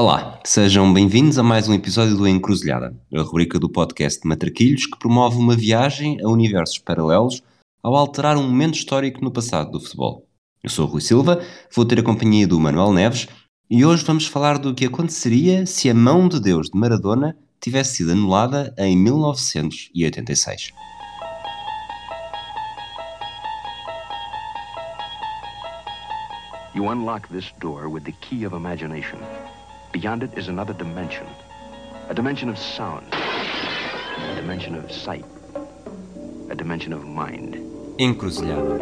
Olá, sejam bem-vindos a mais um episódio do Encruzilhada, a rubrica do podcast Matraquilhos que promove uma viagem a universos paralelos ao alterar um momento histórico no passado do futebol. Eu sou o Rui Silva, vou ter a companhia do Manuel Neves e hoje vamos falar do que aconteceria se a mão de Deus de Maradona tivesse sido anulada em 1986. You unlock this door with the key of imagination. Beyond it is another dimension. A dimension of sound. A dimension of sight. A dimension of mind. Encruzilhada.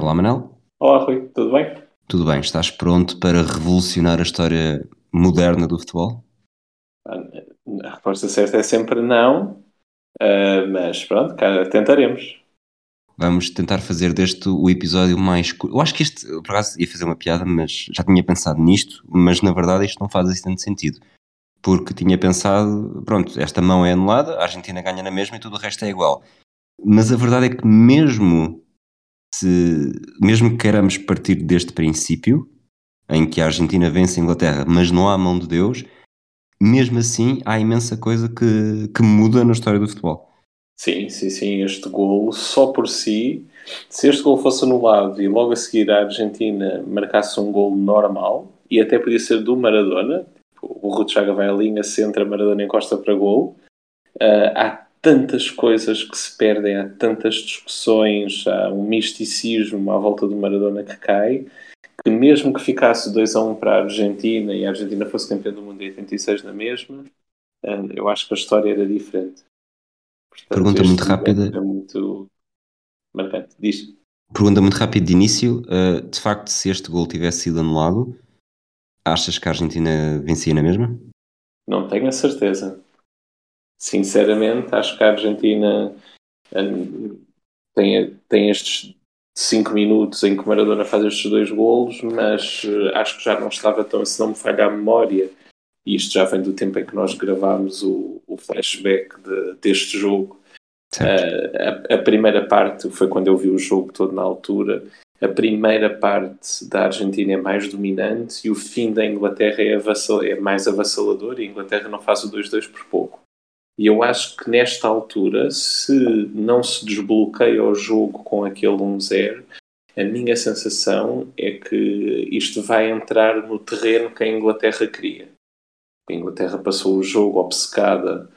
Olá, Manel. Olá, Rui. Tudo bem? Tudo bem? Estás pronto para revolucionar a história moderna do futebol? A resposta certa é sempre não, uh, mas pronto, cara, tentaremos. Vamos tentar fazer deste o episódio mais. Eu acho que este, por acaso, ia fazer uma piada, mas já tinha pensado nisto, mas na verdade isto não faz assim tanto sentido. Porque tinha pensado, pronto, esta mão é anulada, a Argentina ganha na mesma e tudo o resto é igual. Mas a verdade é que mesmo se, mesmo que queiramos partir deste princípio, em que a Argentina vence a Inglaterra, mas não há mão de Deus, mesmo assim há imensa coisa que, que muda na história do futebol. Sim, sim, sim. Este golo, só por si, se este golo fosse anulado e logo a seguir a Argentina marcasse um golo normal, e até podia ser do Maradona, tipo, o Ruth Chaga vai à linha, centra, Maradona encosta para golo, ah, há tantas coisas que se perdem, há tantas discussões, há um misticismo à volta do Maradona que cai, que mesmo que ficasse 2 a 1 para a Argentina e a Argentina fosse campeã do mundo em 86 na mesma, ah, eu acho que a história era diferente. Portanto, Pergunta muito rápida. É muito marcante. Diz. Pergunta muito rápida de início: uh, de facto, se este gol tivesse sido anulado, achas que a Argentina vencia na mesma? Não tenho a certeza. Sinceramente, acho que a Argentina tem, tem estes 5 minutos em que o Maradona faz estes dois golos, mas eh, acho que já não estava tão, se não me falha a memória, e isto já vem do tempo em que nós gravámos o, o flashback de- deste jogo, Certo. a, a primeira parte foi quando eu vi o jogo todo na altura. A primeira parte da Argentina é mais dominante e o fim da Inglaterra é, avassal- é mais avassalador e a Inglaterra não faz o 2-2 por pouco. E eu acho que nesta altura, se não se desbloqueia o jogo com aquele 1-0, a minha sensação é que isto vai entrar no terreno que a Inglaterra queria. A Inglaterra passou o jogo obcecada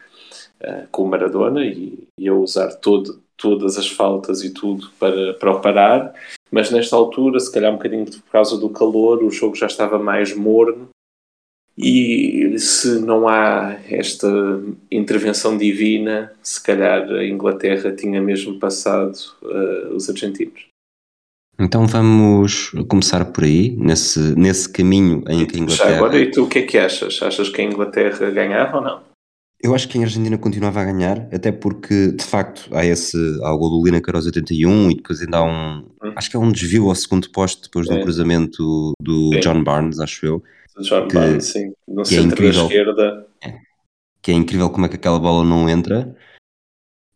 eh, com o Maradona e, e a usar todo, todas as faltas e tudo para, para o parar, mas nesta altura, se calhar um bocadinho por causa do calor, o jogo já estava mais morno e se não há esta intervenção divina, se calhar a Inglaterra tinha mesmo passado eh, os argentinos. Então vamos começar por aí, nesse, nesse caminho em que a Já Inglaterra. agora, e tu o que é que achas? Achas que a Inglaterra ganhava ou não? Eu acho que a Argentina continuava a ganhar, até porque de facto há esse há o gol do Lineker aos 81 e depois ainda há um. Hum. Acho que é um desvio ao segundo posto depois do É. cruzamento do. John Barnes, acho eu. John Que- Barnes, sim, no que é centro da incrível. esquerda. que é incrível como é que aquela bola não entra.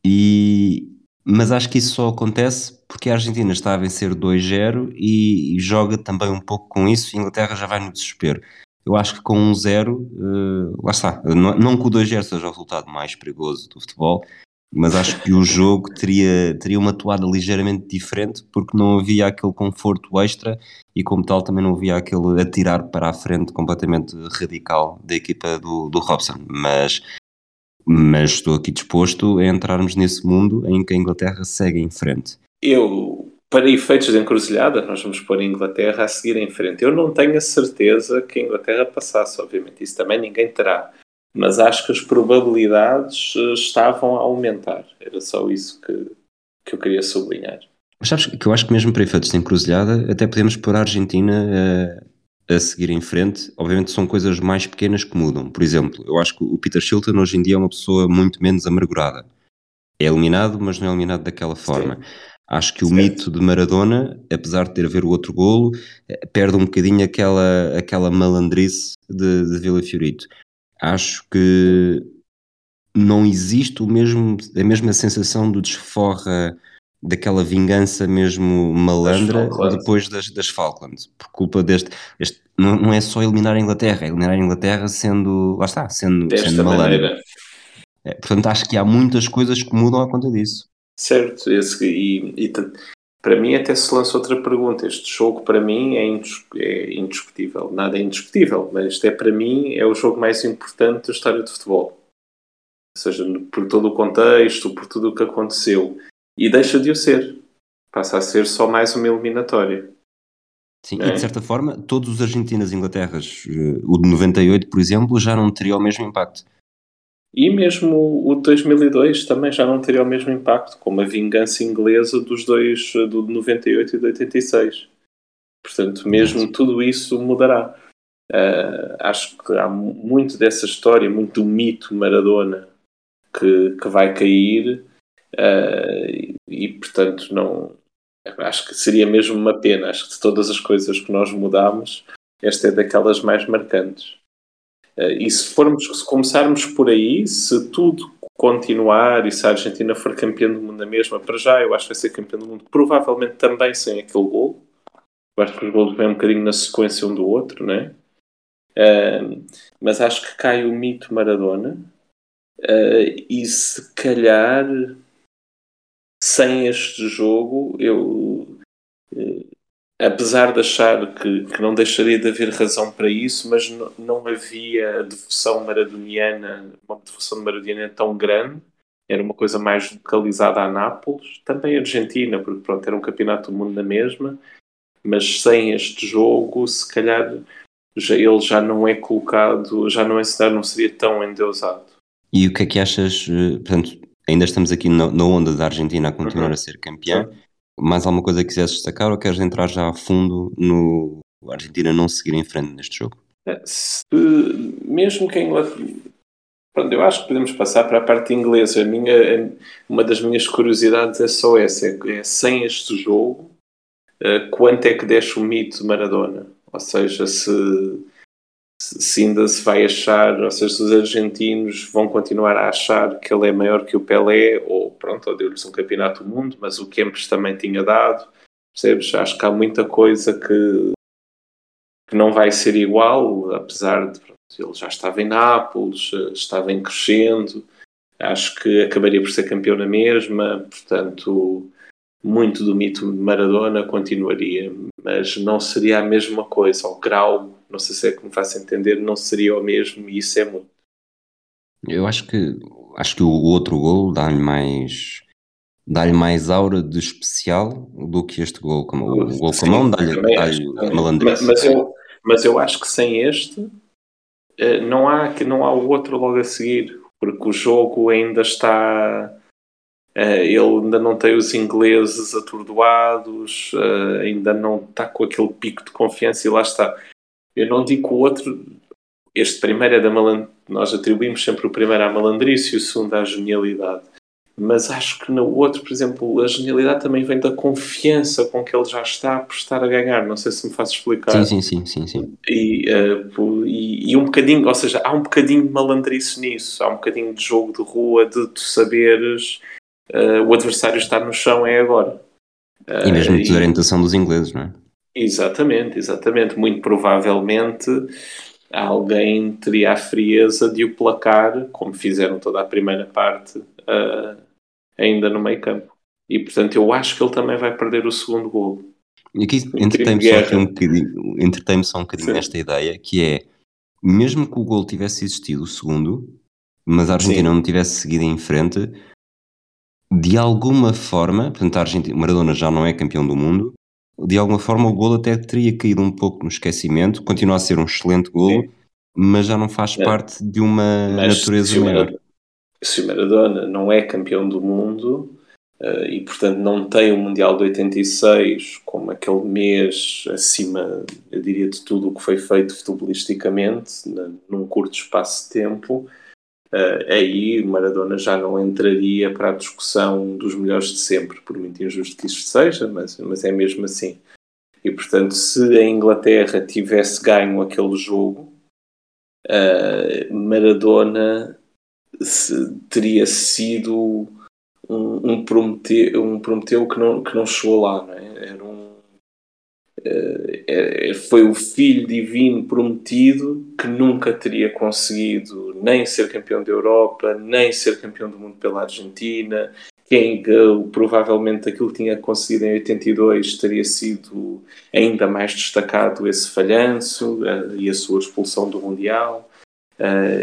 E mas acho que isso só acontece porque a Argentina está a vencer 2-0 e, e joga também um pouco com isso e a Inglaterra já vai no desespero. Eu acho que com 1-0, eh, lá está, não, não que o 2-0 seja o resultado mais perigoso do futebol, mas acho que o jogo teria, teria uma toada ligeiramente diferente porque não havia aquele conforto extra e como tal também não havia aquele atirar para a frente completamente radical da equipa do, do Robson, mas, mas estou aqui disposto a entrarmos nesse mundo em que a Inglaterra segue em frente. Eu, para efeitos de encruzilhada, nós vamos pôr a Inglaterra a seguir em frente. Eu não tenho a certeza que a Inglaterra passasse, obviamente, isso também ninguém terá. Mas acho que as probabilidades eh, estavam a aumentar. Era só isso que, que eu queria sublinhar. Mas sabes que eu acho que mesmo para efeitos de encruzilhada até podemos pôr a Argentina eh, a seguir em frente. Obviamente são coisas mais pequenas que mudam. Por exemplo, eu acho que o Peter Shilton hoje em dia é uma pessoa muito menos amargurada. É eliminado, mas não é eliminado daquela forma. Acho que o Certo. mito de Maradona, apesar de ter a ver o outro golo, eh, perde um bocadinho aquela, aquela malandrice de, de Vila Fiorito. Acho que não existe o mesmo, a mesma sensação do desforra daquela vingança mesmo malandra Falklands. depois das, das Falklands, por culpa deste, este, não, não é só eliminar a Inglaterra, é eliminar a Inglaterra sendo, lá está, sendo, Desta sendo malandra. É, portanto, acho que há muitas coisas que mudam à conta disso. Certo, esse, e, e para mim até se lança outra pergunta. Este jogo para mim é, indis- é indiscutível. Nada é indiscutível, mas este é para mim é o jogo mais importante da história do futebol. Ou seja, por todo o contexto, por tudo o que aconteceu. E deixa de o ser. Passa a ser só mais uma eliminatória. Sim, É. e de certa forma, todos os Argentinas e Inglaterras, eh, o de 98, por exemplo, já não teria o mesmo impacto. E mesmo o de 2002 também já não teria o mesmo impacto, como a vingança inglesa dos dois, do de 98 e de 86. Portanto, mesmo tudo isso mudará. Ah, acho que há mu- muito dessa história, muito do mito Maradona que, que vai cair ah, e, e, portanto, não. Acho que seria mesmo uma pena. Acho que de todas as coisas que nós mudamos, esta é daquelas mais marcantes. Uh, e se formos, se começarmos por aí, se tudo continuar e se a Argentina for campeã do mundo na mesma, para já eu acho que vai ser campeã do mundo, provavelmente também sem aquele gol. Eu acho que os gols vêm um bocadinho na sequência um do outro, né? Uh, mas acho que cai o mito Maradona uh, e se calhar sem este jogo eu uh, apesar de achar que, que, não deixaria de haver razão para isso, mas não, não havia a devoção maradoniana, uma devoção maradoniana tão grande, era uma coisa mais localizada a Nápoles, também a Argentina, porque pronto, era um campeonato do mundo na mesma, mas sem este jogo, se calhar já, ele já não é colocado, já não, é, não seria tão endeusado. E o que é que achas, portanto, ainda estamos aqui na, na onda da Argentina a continuar uhum. a ser campeã, uhum. Mais alguma coisa que quisesse destacar ou queres entrar já a fundo no Argentina não seguir em frente neste jogo? Se, mesmo que a Inglaterra. Pronto, eu acho que podemos passar para a parte inglesa. A minha, uma das minhas curiosidades é só essa: é, é sem este jogo, quanto é que deixa o mito de Maradona? Ou seja, se, se ainda se vai achar, ou seja, se os argentinos vão continuar a achar que ele é maior que o Pelé, ou pronto, ou deu-lhes um campeonato do mundo, mas o Kempes também tinha dado, percebes? Acho que há muita coisa que, que não vai ser igual, apesar de pronto, ele já estava em Nápoles, estava em crescendo, acho que acabaria por ser campeão na mesma, portanto, muito do mito de Maradona continuaria, mas não seria a mesma coisa, ao grau, não sei se é que me faço entender, não seria o mesmo e isso é muito. Eu acho que acho que o outro gol dá-lhe mais dá-lhe mais aura de especial do que este gol. Como, o gol com a mão dá-lhe dá malandrice. Mas, mas, eu, mas eu acho que sem este não há, não há o outro logo a seguir, porque o jogo ainda está Uh, ele ainda não tem os ingleses atordoados, uh, ainda não está com aquele pico de confiança e lá está. Eu não digo que o outro, este primeiro é da malandrice, nós atribuímos sempre o primeiro à malandrice e o segundo à genialidade. Mas acho que no outro, por exemplo, a genialidade também vem da confiança com que ele já está por estar a ganhar. Não sei se me faço explicar. Sim, sim, sim, sim, sim. E, uh, e, e, um bocadinho, ou seja, há um bocadinho de malandrice nisso, há um bocadinho de jogo de rua, de tu saberes Uh, o adversário está no chão é agora. Uh, e mesmo de orientação dos ingleses, não é? Exatamente, exatamente. Muito provavelmente alguém teria a frieza de o placar, como fizeram toda a primeira parte, uh, ainda no meio campo. E portanto eu acho que ele também vai perder o segundo gol. E aqui entretei-me só, aqui um bocadinho, entretei só um bocadinho nesta ideia, que é, mesmo que o gol tivesse existido, o segundo, mas a Argentina Sim. não tivesse seguido em frente, de alguma forma, portanto, a Argentina, Maradona já não é campeão do mundo, de alguma forma o gol até teria caído um pouco no esquecimento, continua a ser um excelente gol, mas já não faz Não. parte de uma Mas natureza se o maior. Maradona, se o Maradona não é campeão do mundo eh, e, portanto, não tem o Mundial de 86 como aquele mês acima, eu diria, de tudo o que foi feito futebolisticamente, num curto espaço de tempo, eh, aí Maradona já não entraria para a discussão dos melhores de sempre, por muito injusto que isto seja, mas, mas é mesmo assim. E, portanto, se a Inglaterra tivesse ganho aquele jogo, eh, Maradona se- teria sido um, um, Prometeu, um Prometeu que não, que não chegou lá, não é? Era um, uh, foi o filho divino prometido que nunca teria conseguido nem ser campeão da Europa, nem ser campeão do mundo pela Argentina, quem uh, provavelmente aquilo que tinha conseguido em 82 teria sido ainda mais destacado esse falhanço uh, e a sua expulsão do Mundial.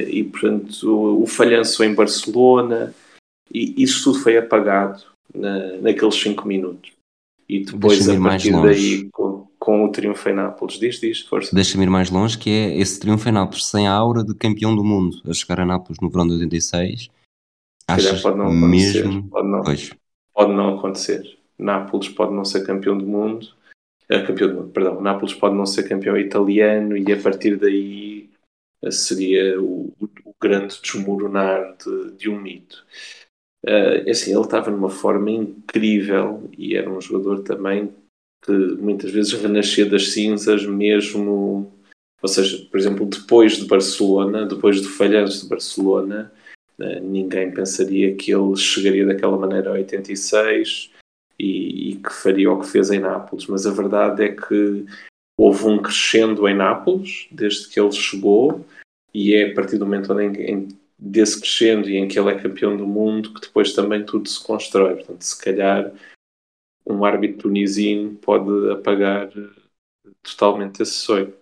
E portanto o, o, falhanço em Barcelona e isso tudo foi apagado na, naqueles 5 minutos. E depois a partir daí com, com, o triunfo em Nápoles diz, diz, força deixa-me ir mais longe que é esse triunfo em Nápoles sem a aura de campeão do mundo a chegar a Nápoles no verão de 86 Achas pode não acontecer. Mesmo... Pode, não, pode não acontecer. Nápoles pode não ser campeão do mundo. Uh, campeão do mundo, perdão. Nápoles pode não ser campeão italiano e a partir daí uh, seria o, o, grande desmoronar de, de um mito. Uh, assim, ele estava numa forma incrível e era um jogador também que muitas vezes renascia das cinzas mesmo ou seja, por exemplo, depois de Barcelona, depois do falhanço de Barcelona, eh, ninguém pensaria que ele chegaria daquela maneira a 86 e, e, que faria o que fez em Nápoles, mas a verdade é que houve um crescendo em Nápoles desde que ele chegou e é a partir do momento em, em, desse crescendo e em que ele é campeão do mundo que depois também tudo se constrói. Portanto, se calhar um árbitro tunisino pode apagar totalmente esse sonho.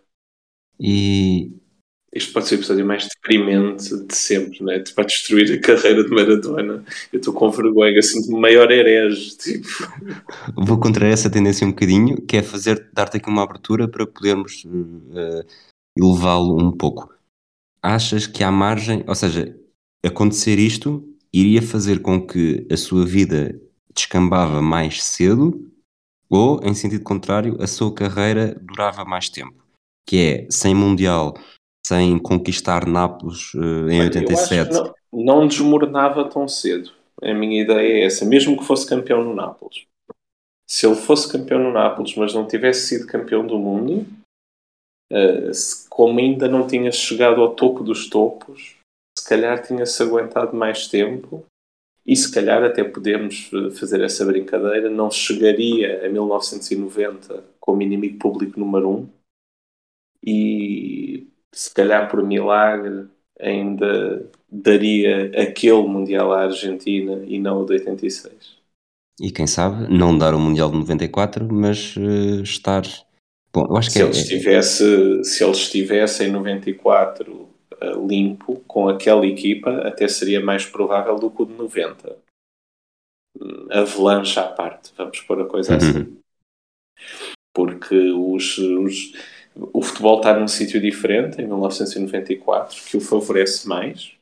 E isto pode ser o episódio mais deprimente de sempre, né? Para destruir a carreira de Maradona. Eu estou com vergonha, assim, de maior herege. Tipo. Vou contra essa tendência um bocadinho, que é fazer, dar-te aqui uma abertura para podermos uh, elevá-lo um pouco. Achas que há margem, ou seja, acontecer isto iria fazer com que a sua vida descambava mais cedo ou, em sentido contrário, a sua carreira durava mais tempo? Que é, sem Mundial sem conquistar Nápoles uh, em 87. Não, não desmoronava tão cedo. A minha ideia é essa, mesmo que fosse campeão no Nápoles. Se ele fosse campeão no Nápoles, mas não tivesse sido campeão do mundo, uh, se, como ainda não tinha chegado ao topo dos topos, se calhar tinha-se aguentado mais tempo e se calhar até podemos eh, fazer essa brincadeira, não chegaria a 1990 como inimigo público número um e se calhar por milagre, ainda daria aquele Mundial à Argentina e não o de 86. E quem sabe, não dar o Mundial de 94, mas uh, estar. Bom, eu acho se que ele é... estivesse, se ele estivesse em 94 uh, eh, limpo com aquela equipa, até seria mais provável do que o de 90. Avalanche à parte, vamos pôr a coisa assim. Uhum. Porque os, os o futebol está num sítio diferente, em 1994, que o favorece mais.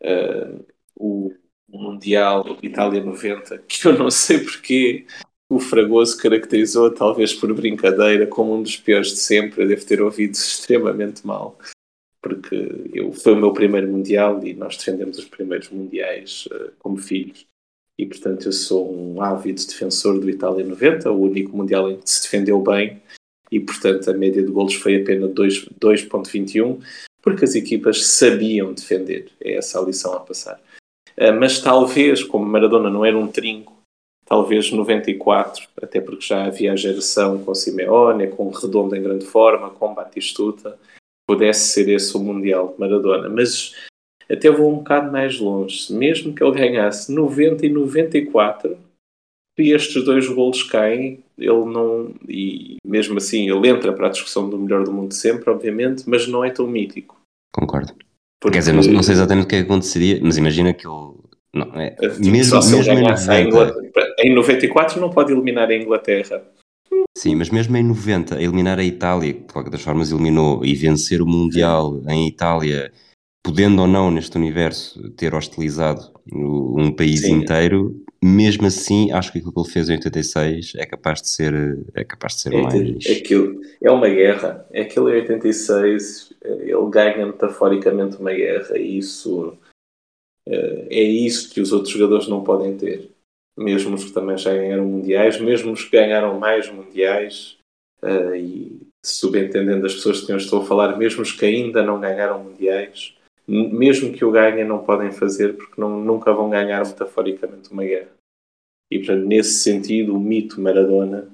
Uh, o Mundial Itália 90, que eu não sei porque o Fragoso caracterizou, talvez por brincadeira, como um dos piores de sempre. Eu devo ter ouvido extremamente mal, porque eu, foi o meu primeiro Mundial e nós defendemos os primeiros Mundiais uh, como filhos. E portanto eu sou um ávido defensor do Itália 90, o único Mundial em que se defendeu bem e, portanto, a média de golos foi apenas 2.21, porque as equipas sabiam defender. É essa a lição a passar. Uh, mas talvez, como Maradona não era um trinco, talvez 94, até porque já havia a geração com Simeone, com Redondo em grande forma, com Batistuta, pudesse ser esse o Mundial de Maradona. Mas até vou um bocado mais longe. Mesmo que ele ganhasse 90 e 94, e estes dois golos caem, ele não. E mesmo assim, ele entra para a discussão do melhor do mundo sempre, obviamente, mas não é tão mítico. Concordo. Porque... Quer dizer, não, não, sei exatamente o que, é aconteceria, mas imagina que ele. Não, é, mesmo, mesmo em, 90, Inglaterra, em 94 não pode eliminar a Inglaterra. Sim, mas mesmo em 90, eliminar a Itália, que de qualquer das formas eliminou, e vencer o Mundial em Itália, podendo ou não neste universo ter hostilizado um país Sim. inteiro, mesmo assim, acho que aquilo que ele fez em 86 é capaz de ser, é capaz de ser é, mais. Aquilo, é uma guerra. É aquilo em 86, ele ganha metaforicamente uma guerra e isso é, é isso que os outros jogadores não podem ter. Mesmo os que também já ganharam mundiais, mesmo os que ganharam mais mundiais, uh, e subentendendo as pessoas de quem eu estou a falar, mesmo os que ainda não ganharam mundiais, mesmo que o ganhem, não podem fazer porque não, nunca vão ganhar metaforicamente uma guerra. E, portanto, nesse sentido, o mito Maradona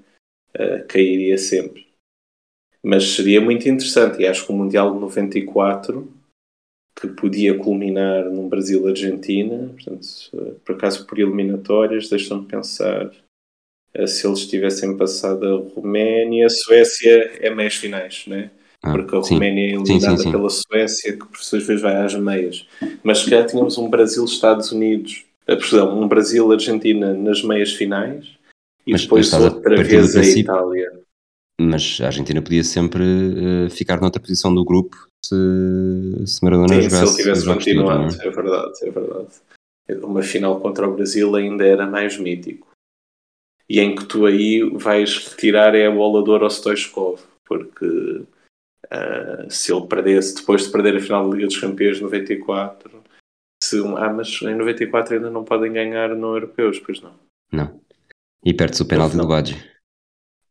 uh, cairia sempre. Mas seria muito interessante, e acho que o Mundial de 94, que podia culminar num Brasil-Argentina, portanto, uh, por acaso por eliminatórias, deixam-me pensar uh, se eles tivessem passado a Roménia, a Suécia é meias finais, né? Ah, porque a sim. Roménia é eliminada sim, sim, pela Suécia, que por suas vezes vai às meias. Mas se calhar tínhamos um Brasil-Estados Unidos, uh, perdão, um Brasil-Argentina nas meias finais e mas, depois mas outra vez a Itália. Mas a Argentina podia sempre uh, ficar noutra posição do grupo se, se Maradona Sim, jogasse. Se ele tivesse continuado, é? é verdade, é verdade. Uma final contra o Brasil ainda era mais mítico. E em que tu aí vais retirar é a bola de ouro ao Stoichkov, porque uh, se ele perdesse, depois de perder a final da Liga dos Campeões de 94, se, ah, mas em 94 ainda não podem ganhar no Europeus, pois não. Não. E perde-se o penalti do Badge.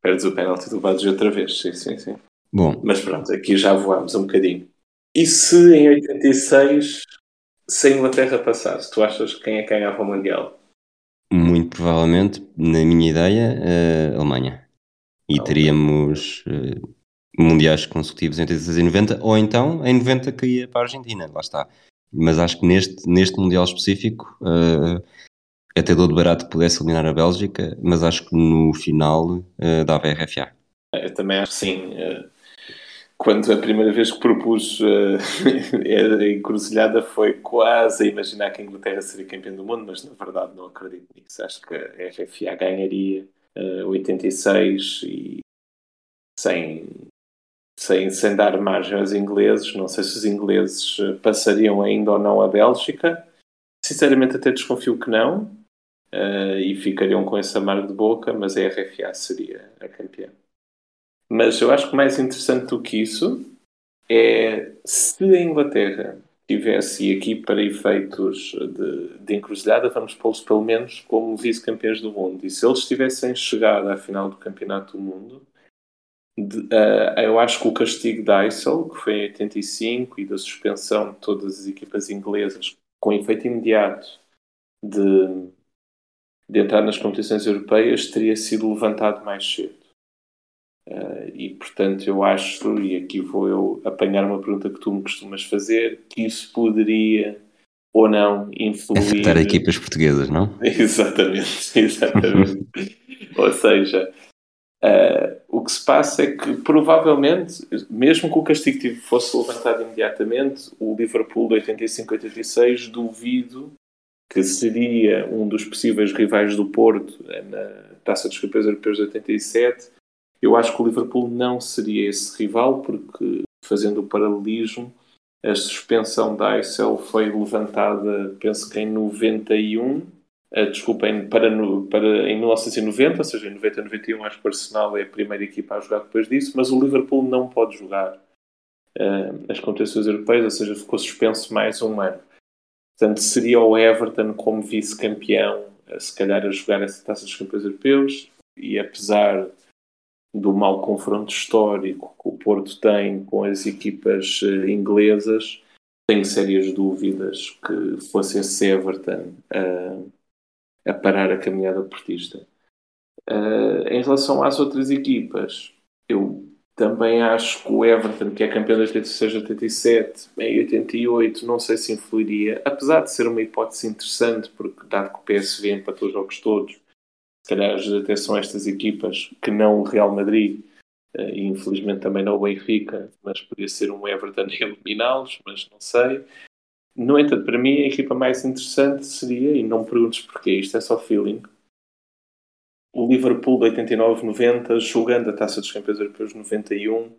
Perdes o penalti do Bados outra vez, sim, sim, sim. Bom. Mas pronto, aqui já voámos um bocadinho. E se em 86, se a Inglaterra passasse, tu achas que quem é que ganhava o Mundial? Muito provavelmente, na minha ideia, a Alemanha. E ah, teríamos uh, mundiais consecutivos em 86 e 90, ou então em 90 que ia para a Argentina, lá está. Mas acho que neste, neste Mundial específico, uh, até dou de barato que pudesse eliminar a Bélgica, mas acho que no final uh, dava RFA. Eu também acho que sim. Eh, quando a primeira vez que propus uh, a encruzilhada foi quase a imaginar que a Inglaterra seria campeã do mundo, mas na verdade não acredito nisso. Acho que a RFA ganharia uh, 86 e sem, sem, sem dar margem aos ingleses. Não sei se os ingleses passariam ainda ou não a Bélgica. Sinceramente, até desconfio que não uh, e ficariam com esse amargo de boca, mas a RFA seria a campeã. Mas eu acho que mais interessante do que isso é se a Inglaterra tivesse, e aqui para efeitos de, de encruzilhada, vamos pô-los pelo menos como vice-campeões do mundo. E se eles tivessem chegado à final do Campeonato do Mundo, de, uh, eu acho que o castigo da ISIL, que foi em 85, e da suspensão de todas as equipas inglesas com efeito imediato de, de entrar nas competições europeias teria sido levantado mais cedo. Uh, e portanto eu acho, e aqui vou eu apanhar uma pergunta que tu me costumas fazer, que isso poderia ou não influir. Afetar equipas portuguesas, não? exatamente, exatamente. ou seja, uh, o que se passa é que provavelmente, mesmo que o castigo fosse levantado imediatamente, o Liverpool de 85-86 duvido que seria um dos possíveis rivais do Porto na Taça dos Campeões Europeus de 87, eu acho que o Liverpool não seria esse rival, porque, fazendo o paralelismo, a suspensão da ICL foi levantada, penso que em 91, uh, eh, desculpa, em, para, no, para, em 1990, ou seja, em 90 91, acho que o Arsenal é a primeira equipa a jogar depois disso, mas o Liverpool não pode jogar uh, as competições europeias, ou seja, ficou suspenso mais um ano. Portanto, seria o Everton como vice-campeão, se calhar a jogar essa taça dos campeões europeus, e apesar do mau confronto histórico que o Porto tem com as equipas eh, inglesas, tenho sérias dúvidas que fosse esse Everton a, parar a caminhada portista. Uh, em relação às outras equipas, eu também acho que o Everton, que é campeão de 86, 87, em 88, não sei se influiria, apesar de ser uma hipótese interessante, porque dado que o PSV empatou os jogos todos, se calhar até são estas equipas que não o Real Madrid, eh, e infelizmente também não o Benfica, mas podia ser um Everton eliminá-los, mas não sei. No entanto, para mim a equipa mais interessante seria, e não me perguntes porquê, isto é só feeling, o Liverpool de 89-90 jogando a Taça dos Campeões Europeus 91.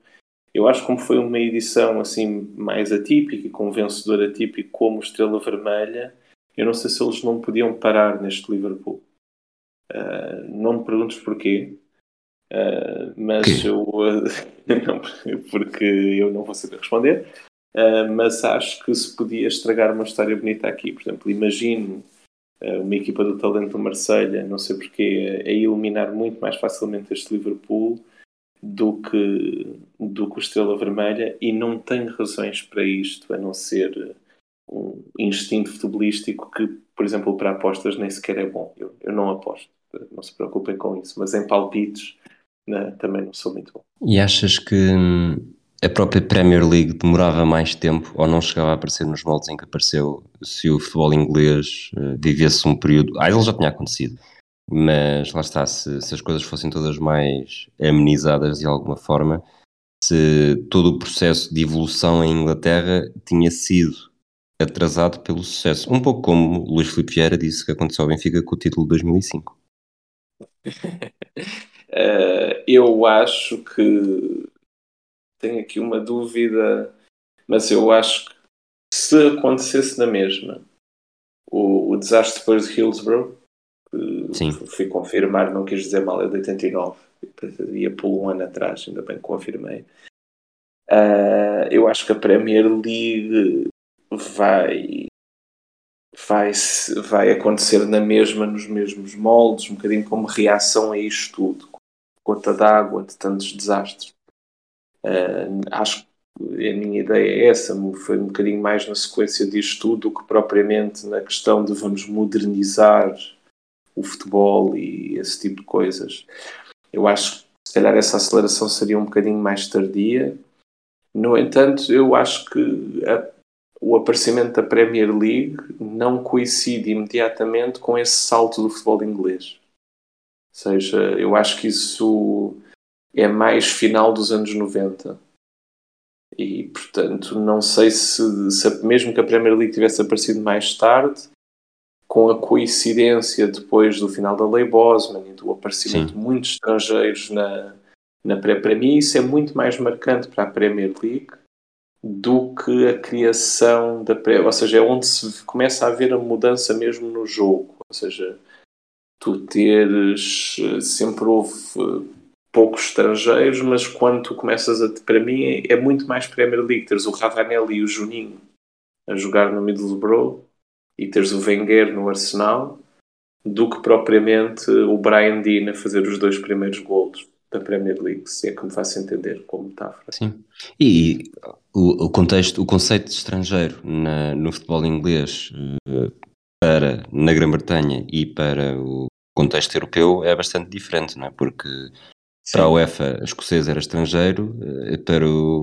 Eu acho que como foi uma edição assim mais atípica com um vencedor atípico como Estrela Vermelha, eu não sei se eles não podiam parar neste Liverpool. Uh, não me perguntes porquê, uh, mas eu não, porque eu não vou saber responder. Uh, mas acho que se podia estragar uma história bonita aqui. Por exemplo, imagino uma equipa do talento do Marselha, não sei porquê, a eliminar muito mais facilmente este Liverpool do que, do que o Estrela Vermelha e não tenho razões para isto, a não ser um instinto futebolístico que, por exemplo, para apostas nem sequer é bom. Eu, eu não aposto, não se preocupem com isso, mas em palpites né, também não sou muito bom. E achas que hum, a própria Premier League demorava mais tempo ou não chegava a aparecer nos moldes em que apareceu se o futebol inglês uh, vivesse um período. Ah, ele já tinha acontecido, mas lá está, se, se as coisas fossem todas mais amenizadas de alguma forma, se todo o processo de evolução em Inglaterra tinha sido atrasado pelo sucesso. Um pouco como Luís Filipe Vieira disse que aconteceu ao Benfica com o título de 2005. uh, eh, eu acho que tenho aqui uma dúvida, mas eu acho que se acontecesse na mesma o, o desastre depois de Hillsborough, que Sim. fui confirmar, não quis dizer mal, é de 89, ia por um ano atrás, ainda bem que confirmei. Uh, eu acho que a Premier League vai vai, vai acontecer na mesma, nos mesmos moldes, um bocadinho como reação a isto tudo, gota d'água de tantos desastres. Uh, acho que a minha ideia é essa, foi um bocadinho mais na sequência disto tudo do que propriamente na questão de vamos modernizar o futebol e esse tipo de coisas. Eu acho que se calhar essa aceleração seria um bocadinho mais tardia. No entanto, eu acho que a o aparecimento da Premier League não coincide imediatamente com esse salto do futebol inglês. Ou seja, eu acho que isso é mais final dos anos 90. E, portanto, não sei se, se mesmo que a Premier League tivesse aparecido mais tarde, com a coincidência depois do final da Lei Bosman e do aparecimento Sim. de muitos estrangeiros na, na pré para mim isso é muito mais marcante para a Premier League do que a criação da pré, ou seja, é onde se começa a haver a mudança mesmo no jogo, ou seja, tu teres eh, sempre houve eh, poucos estrangeiros, mas quando tu começas a para mim é, muito mais Premier League, teres o Ravanelli e o Juninho a jogar no Middlesbrough e teres o Wenger no Arsenal do que propriamente o Brian Dean a fazer os dois primeiros golos da Premier League, se é que me faço entender como metáfora. Sim. E o, o contexto, o conceito de estrangeiro na, no futebol inglês uh, para na Grã-Bretanha e para o contexto europeu é bastante diferente, não é? Porque Sim. para a UEFA, escocesa era estrangeiro, uh, para o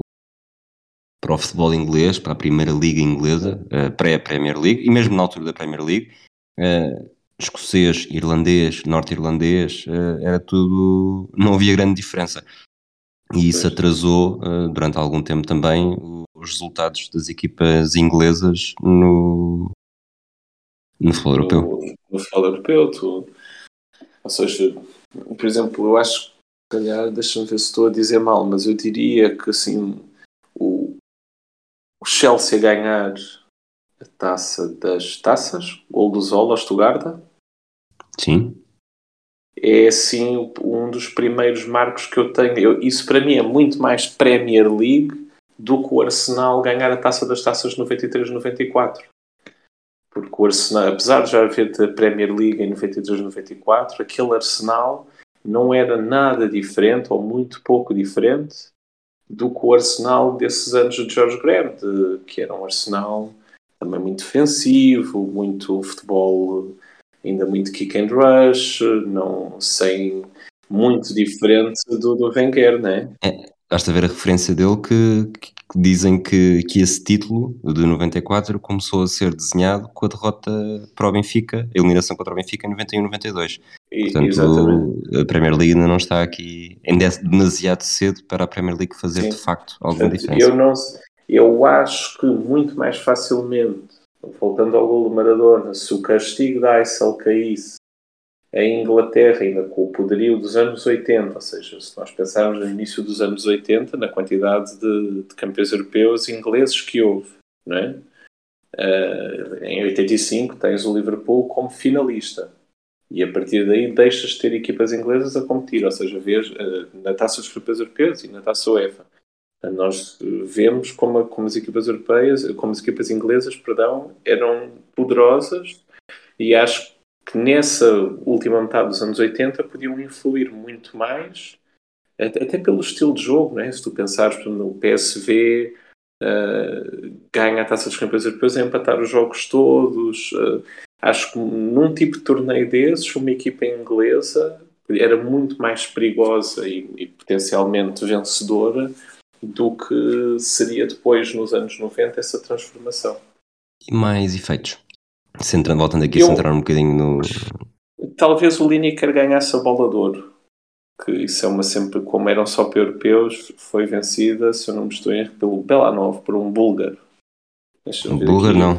para o futebol inglês, para a primeira liga inglesa, uh, pré-Premier League, e mesmo na altura da Premier League, uh, escocês, irlandês, norte-irlandês, era tudo. não havia grande diferença. E isso atrasou durante algum tempo também os resultados das equipas inglesas no, no futebol europeu. No, no futebol europeu, tu, ou seja, por exemplo, eu acho calhar, deixa-me ver se estou a dizer mal, mas eu diria que assim, o, o Chelsea ganhar a taça das taças, gol do Zola, Stuttgart, Sim. É assim um dos primeiros marcos que eu tenho. Eu, isso para mim é muito mais Premier League do que o Arsenal ganhar a taça das taças 93-94. Porque o Arsenal, apesar de já haver a Premier League em 93-94, aquele Arsenal não era nada diferente ou muito pouco diferente do que o Arsenal desses anos de George Graham, de, que era um Arsenal também muito defensivo, muito futebol ainda muito kick and rush, não sem muito diferente do, do Wenger, né? É, basta ver a referência dele que, que, dizem que, que esse título de 94 começou a ser desenhado com a derrota para o Benfica, a eliminação contra o Benfica em 91-92. Portanto, Exatamente. a Premier League ainda não está aqui, ainda é demasiado cedo para a Premier League fazer Sim. de facto alguma Portanto, diferença. Eu, não, eu acho que muito mais facilmente voltando ao gol do Maradona, se o castigo da Aissel caísse em Inglaterra, ainda com o poderio dos anos 80, ou seja, se nós pensarmos no início dos anos 80, na quantidade de, de campeões europeus ingleses que houve, não é? Uh, em 85 tens o Liverpool como finalista e a partir daí deixas de ter equipas inglesas a competir, ou seja, vês uh, na taça dos campeões europeus e na taça UEFA nós vemos como, como as equipas europeias, como as equipas inglesas, perdão, eram poderosas e acho que nessa última metade dos anos 80 podiam influir muito mais, até pelo estilo de jogo, né? se tu pensares no PSV, uh, ganha a Taça dos Campeões Europeus a empatar os jogos todos. Uh, acho que num tipo de torneio desses, uma equipa inglesa era muito mais perigosa e, e potencialmente vencedora do que seria depois, nos anos 90, essa transformação. E mais efeitos? Centrando, voltando aqui, Eu, centrar um bocadinho no. Talvez o Lineker ganhasse a bola de ouro. Que isso é uma sempre, como eram só para europeus, foi vencida, se eu não me estou em erro, pelo Belanov, por um búlgaro. Um búlgaro não,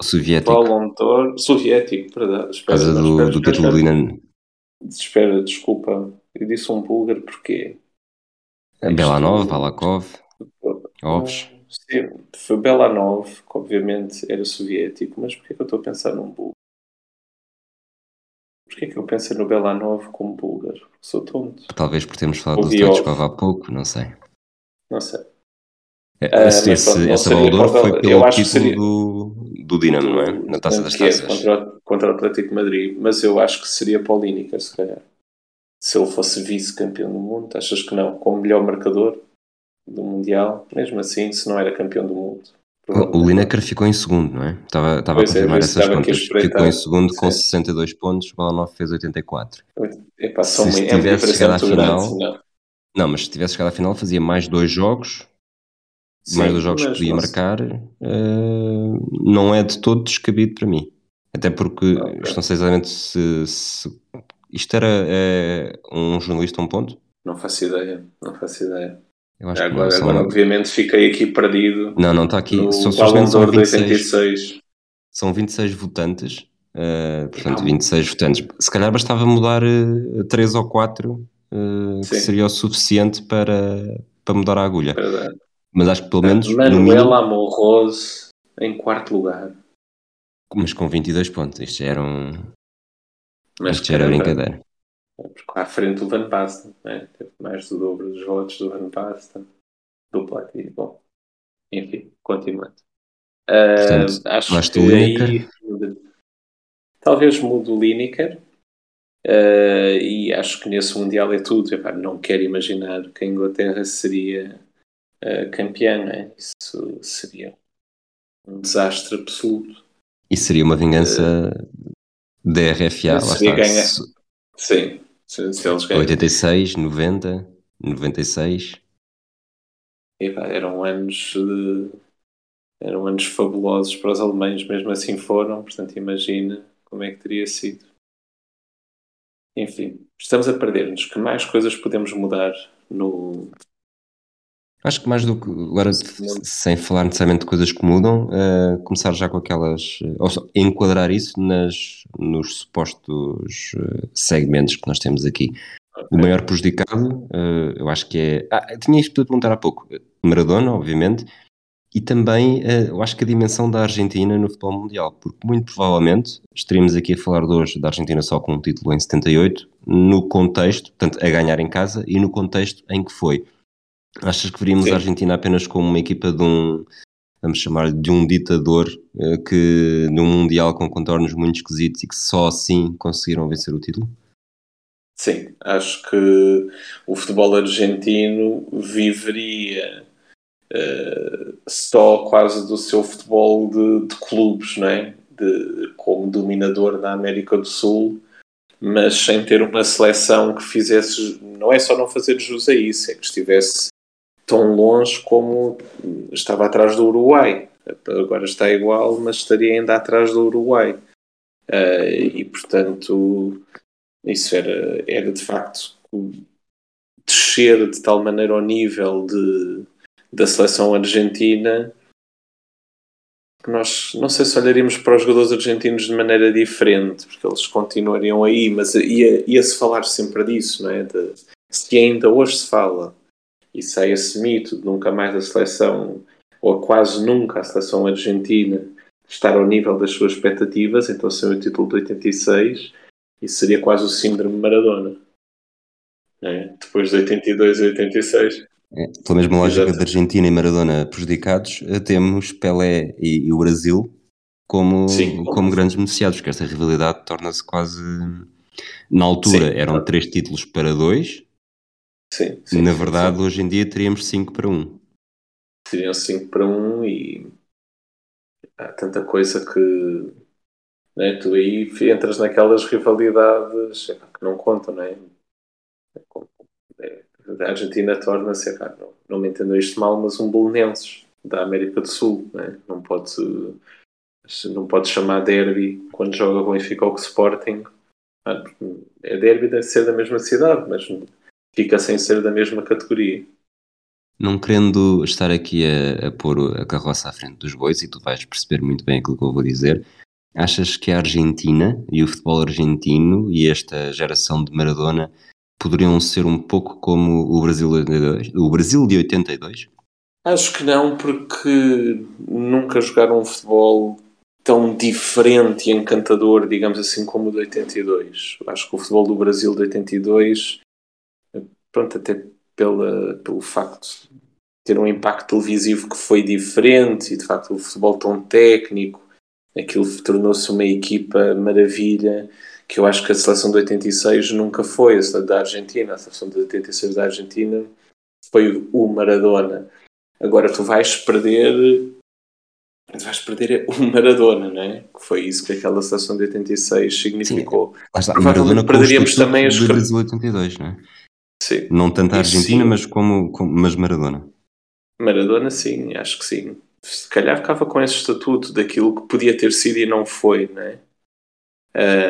soviético. Falam soviético. Espera, Por causa do, espera, do título de Linan. Espera, desculpa, eu disse um búlgaro porque. Belanov, Balakov, Ovs. Sim, foi Belanov, que obviamente era soviético, mas porquê que eu estou a pensar num búlgaro? Porquê que eu pensei no Belanov como búlgaro? Sou tonto. Talvez por termos falado do Stoichkov há pouco, não sei. Não sei. É, esse, uh, esse, essa bola foi pelo título seria... do, do Dinamo, não é? Na Taça das Taças. Contra, contra o Atlético Madrid. Mas eu acho que seria o Lineker, se calhar. Se ele fosse vice-campeão do mundo, achas que não? Como melhor marcador do Mundial, mesmo assim, se não era campeão do mundo. O Lineker ficou em segundo, não é? Estava, estava a é, confirmar é, essas contas. Ficou em segundo com Sim. 62 pontos, o Balanov fez 84. Epá, se tivesse chegado à final. Não. não, mas se tivesse chegado à final, fazia mais dois jogos Sim, mais dos jogos que podia marcar, uh, não é de todo descabido para mim. Até porque, okay. isto não sei exatamente se, se isto era é, um jornalista a um ponto? Não faço ideia, não faço ideia. Agora, não, são... agora, obviamente, fiquei aqui perdido. Não, não está aqui. São, são 26, são 26 votantes. Uh, portanto, 26 votantes. Se calhar bastava mudar uh, 3 ou 4, uh, que seria o suficiente para, para mudar a agulha. Verdade. Mas acho que pelo menos. Manuela mínimo... Amorrose em quarto lugar. Mas com 22 pontos. Isto era um. Mas Isto era brincadeira. Porque à frente do Van Basten, né? teve mais do dobro dos votos do Van Basten, do Platini. Bom, enfim, continuando. Uh, Portanto, acho que aí, talvez mude o Lineker. Uh, e acho que nesse Mundial é tudo. Epá, não quero imaginar que a Inglaterra seria uh, campeã, né? Isso seria um desastre absoluto. E seria uma vingança uh, da RFA, lá está. Ganha... Sim, se, se eles ganham. 86, 90, 96. Epá, eram anos de... eram anos fabulosos para os alemães, mesmo assim foram, portanto imagina como é que teria sido. Enfim, estamos a perder-nos. Que mais coisas podemos mudar no, Acho que mais do que agora, sem falar necessariamente de coisas que mudam, uh, começar já com aquelas. Eh, ou seja, enquadrar isso nas, nos supostos uh, segmentos que nós temos aqui. Okay. O maior prejudicado, eu acho que é. Ah, tinha isto para perguntar há pouco. Maradona, obviamente, e também eu acho que a dimensão da Argentina no futebol mundial, porque muito provavelmente estaríamos aqui a falar de hoje da Argentina só com um título em 78, no contexto, portanto, a ganhar em casa e no contexto em que foi Achas que veríamos Sim. a Argentina apenas como uma equipa de um, vamos chamar de um ditador, eh, que num Mundial com contornos muito esquisitos e que só assim conseguiram vencer o título? Sim, acho que o futebol argentino viveria uh, só quase do seu futebol de, de clubes, não é? De, como dominador na América do Sul, mas sem ter uma seleção que fizesse, não é só não fazer jus a isso, é que estivesse tão longe como estava atrás do Uruguai. Agora está igual, mas estaria ainda atrás do Uruguai. Uh, e portanto, isso era, era de facto descer de tal maneira ao nível de, da seleção argentina que nós não sei se olharíamos para os jogadores argentinos de maneira diferente, porque eles continuariam aí, mas ia-se ia falar sempre disso, não é? De, se ainda hoje se fala e sai esse mito de nunca mais a seleção, ou quase nunca a seleção argentina, estar ao nível das suas expectativas, então sem o título de 86, isso seria quase o síndrome Maradona. É? Depois de 82 e 86. É, pela mesma lógica Exato. de Argentina e Maradona prejudicados, eh, temos Pelé e, e o Brasil como, Sim, como grandes beneficiados, porque esta rivalidade torna-se quase. Na altura Sim. eram três títulos para dois, Sim, sim, Na verdade, sim. hoje em dia teríamos 5 para 1. seriam 5 para 1 e há tanta coisa que né, tu aí entras naquelas rivalidades que não contam, não é? é a Argentina torna-se, não, não me entendo isto mal, mas um bolonenses da América do Sul, né? não pode não pode chamar derby quando joga Benfica ou Sporting. Ah, é derby deve ser da mesma cidade, mas fica sem ser da mesma categoria. Não querendo estar aqui a, a pôr a carroça à frente dos bois, e tu vais perceber muito bem aquilo que eu vou dizer, achas que a Argentina e o futebol argentino e esta geração de Maradona poderiam ser um pouco como o Brasil, o Brasil de 82? Acho que não, porque nunca jogaram um futebol tão diferente e encantador, digamos assim, como o de 82. Acho que o futebol do Brasil de 82, pronto, até pela, pelo facto de ter um impacto televisivo que foi diferente e de facto o futebol tão técnico, aquilo tornou-se uma equipa maravilha que eu acho que a seleção de 86 nunca foi a da Argentina, a seleção de 86 da Argentina foi o Maradona. Agora tu vais perder tu vais perder o Maradona, não é? Que foi isso que aquela seleção de 86 significou. Sim, está, Provavelmente perderíamos também as... Brasil 82, não é? Sim. Não tanto a Argentina, sim. mas como, como mas Maradona. Maradona, sim, acho que sim. Se calhar ficava com esse estatuto daquilo que podia ter sido e não foi, não é?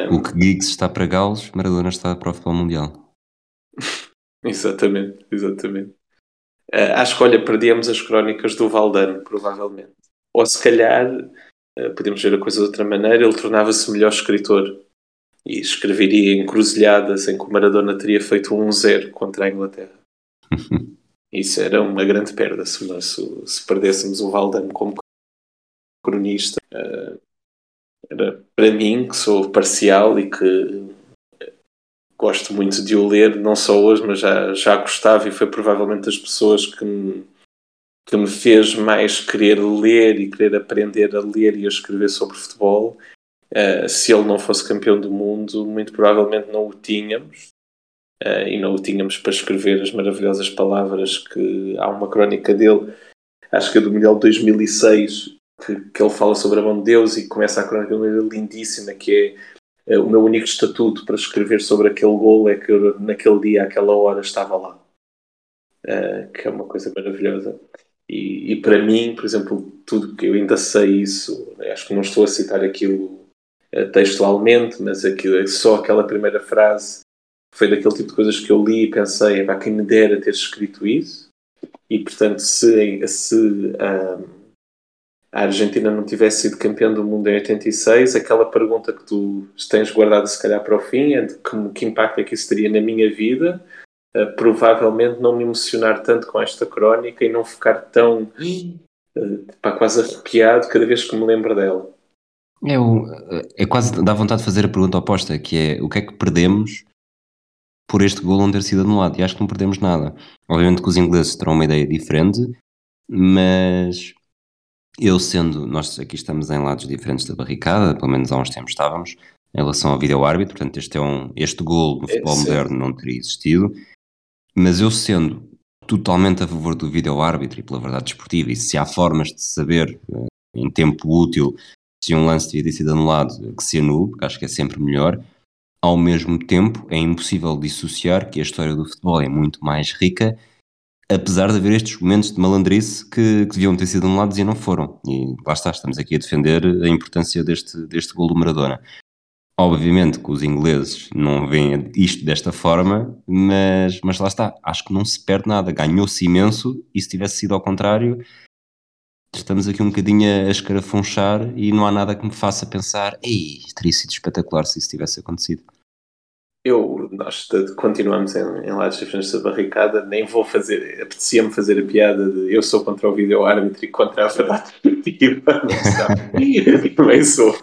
Um... O que Giggs está para Galos, Maradona está para o futebol mundial. exatamente, exatamente. Uh, acho que, olha, perdíamos as crónicas do Valdano, provavelmente. Ou se calhar, uh, podemos ver a coisa de outra maneira, ele tornava-se melhor escritor e escreveria encruzilhadas em que o Maradona teria feito um 1-0 contra a Inglaterra. Isso era uma grande perda se, se, se perdêssemos o Valdano como cronista. Uh, era para mim, que sou parcial e que gosto muito de o ler, não só hoje, mas já, já gostava e foi provavelmente das pessoas que me, que me fez mais querer ler e querer aprender a ler e a escrever sobre futebol. Uh, se ele não fosse campeão do mundo, muito provavelmente não o tínhamos. Uh, e não o tínhamos para escrever as maravilhosas palavras que há uma crónica dele, acho que é do Mundial de 2006, que, que ele fala sobre a mão de Deus e começa a crónica de uma maneira lindíssima, que é eh, o meu único estatuto para escrever sobre aquele gol é que eu, naquele dia, àquela hora, estava lá. Uh, que é uma coisa maravilhosa. E, e, para mim, por exemplo, tudo que eu ainda sei isso, acho que não estou a citar aquilo uh, textualmente, mas aquilo, só aquela primeira frase foi daquele tipo de coisas que eu li e pensei, para quem me dera ter escrito isso. E portanto, se, se um, a Argentina não tivesse sido campeã do mundo em 86, aquela pergunta que tu tens guardada se calhar para o fim é de que, que impacto é que isso teria na minha vida, uh, provavelmente não me emocionar tanto com esta crónica e não ficar tão uh, pá, quase arrepiado cada vez que me lembro dela. É, é quase dá vontade de fazer a pergunta oposta, que é o que é que perdemos por este gol não ter sido anulado? E acho que não perdemos nada. Obviamente que os ingleses terão uma ideia diferente, mas eu sendo, nós aqui estamos em lados diferentes da barricada, pelo menos há uns tempos estávamos, em relação ao vídeo-árbitro, portanto este, é um, este gol no futebol é, moderno não teria existido, mas eu sendo totalmente a favor do vídeo-árbitro e pela verdade desportiva, e se há formas de saber eh, em tempo útil se um lance devia ter sido anulado, que se anule, porque acho que é sempre melhor, ao mesmo tempo é impossível dissociar que a história do futebol é muito mais rica apesar de haver estes momentos de malandrice que, que deviam ter sido anulados e não foram. E lá está, estamos aqui a defender a importância deste, deste gol do Maradona. Obviamente que os ingleses não veem isto desta forma, mas, mas lá está, acho que não se perde nada, ganhou-se imenso e se tivesse sido ao contrário, estamos aqui um bocadinho a escarafunchar e não há nada que me faça pensar, ei, teria sido espetacular se isso tivesse acontecido. Eu, nós continuamos em, em lados diferentes da barricada, nem vou fazer, apetecia-me fazer a piada de eu sou contra o vídeo-árbitro e contra a verdade esportiva, também sou.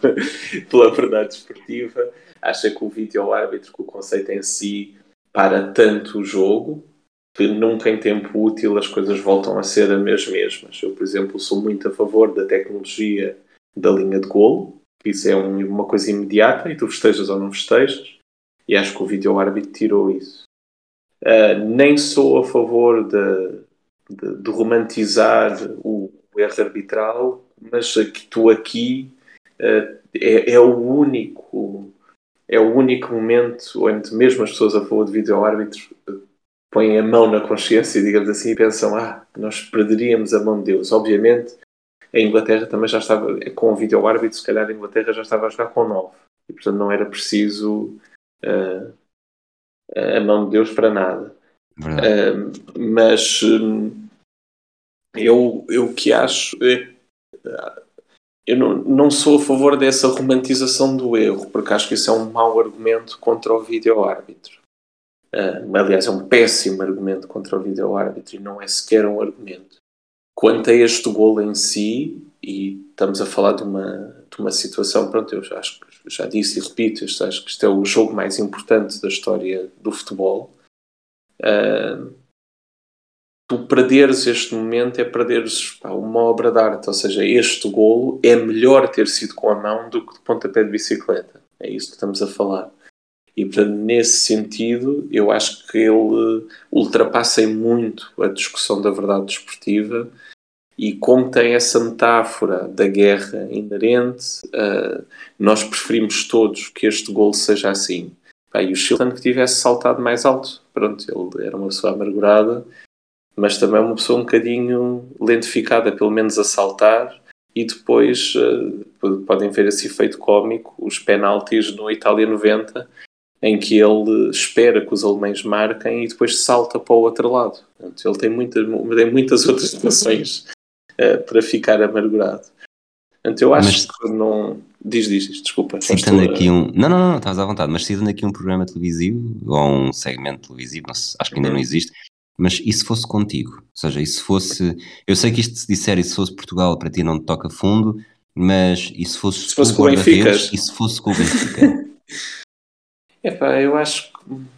Pela verdade esportiva, acha que o vídeo-árbitro, que o conceito em si, para tanto o jogo, que nunca em tempo útil as coisas voltam a ser as mesmas. Eu, por exemplo, sou muito a favor da tecnologia da linha de golo, que isso é um, uma coisa imediata e tu festejas ou não festejas e acho que o vídeo árbitro tirou isso. Uh, nem sou a favor de, de, de romantizar o, o, erro arbitral, mas aqui, tu aqui uh, é, é, o único é o único momento onde mesmo as pessoas a favor de vídeo-árbitro põem a mão na consciência, digamos assim, e pensam, ah, nós perderíamos a mão de Deus. Obviamente, a Inglaterra também já estava, com o vídeo-árbitro, se calhar a Inglaterra já estava a jogar com 9. E, portanto, não era preciso uh, a mão de Deus para nada. Uh, mas um, eu, eu que acho. É, eu não, não sou a favor dessa romantização do erro, porque acho que isso é um mau argumento contra o vídeo-árbitro. Uh, aliás, é um péssimo argumento contra o vídeo-árbitro e não é sequer um argumento. Quanto a este golo em si, e estamos a falar de uma, de uma situação, pronto, eu já, acho, já disse e repito, acho que este é o jogo mais importante da história do futebol. Uh, tu perderes este momento é perderes pá, uma obra de arte, ou seja, este golo é melhor ter sido com a mão do que de pontapé de bicicleta. É isso que estamos a falar. E, portanto, nesse sentido, eu acho que ele ultrapassa muito a discussão da verdade desportiva e como tem essa metáfora da guerra inerente, uh, nós preferimos todos que este gol seja assim. e o Chilton que tivesse saltado mais alto. Pronto, ele era uma pessoa amargurada, mas também uma pessoa um bocadinho lentificada, pelo menos a saltar. E depois uh, podem ver esse efeito cómico, os penaltis no Itália 90, em que ele espera que os alemães marquem e depois salta para o outro lado. Portanto, ele tem, muita, tem muitas outras situações uh, para ficar amargurado. Portanto, eu acho mas, que não. Diz, diz, diz desculpa. Citando aqui um. Não, não, não, estás à vontade, mas citando aqui um programa televisivo ou um segmento televisivo, sei, acho que ainda uhum. não existe, mas e se fosse contigo? Ou seja, e se fosse. Eu sei que isto se disser, e se fosse Portugal, para ti não te toca fundo, mas e se fosse, se fosse com o Benfica? E se fosse com o Benfica? Epá, eu acho que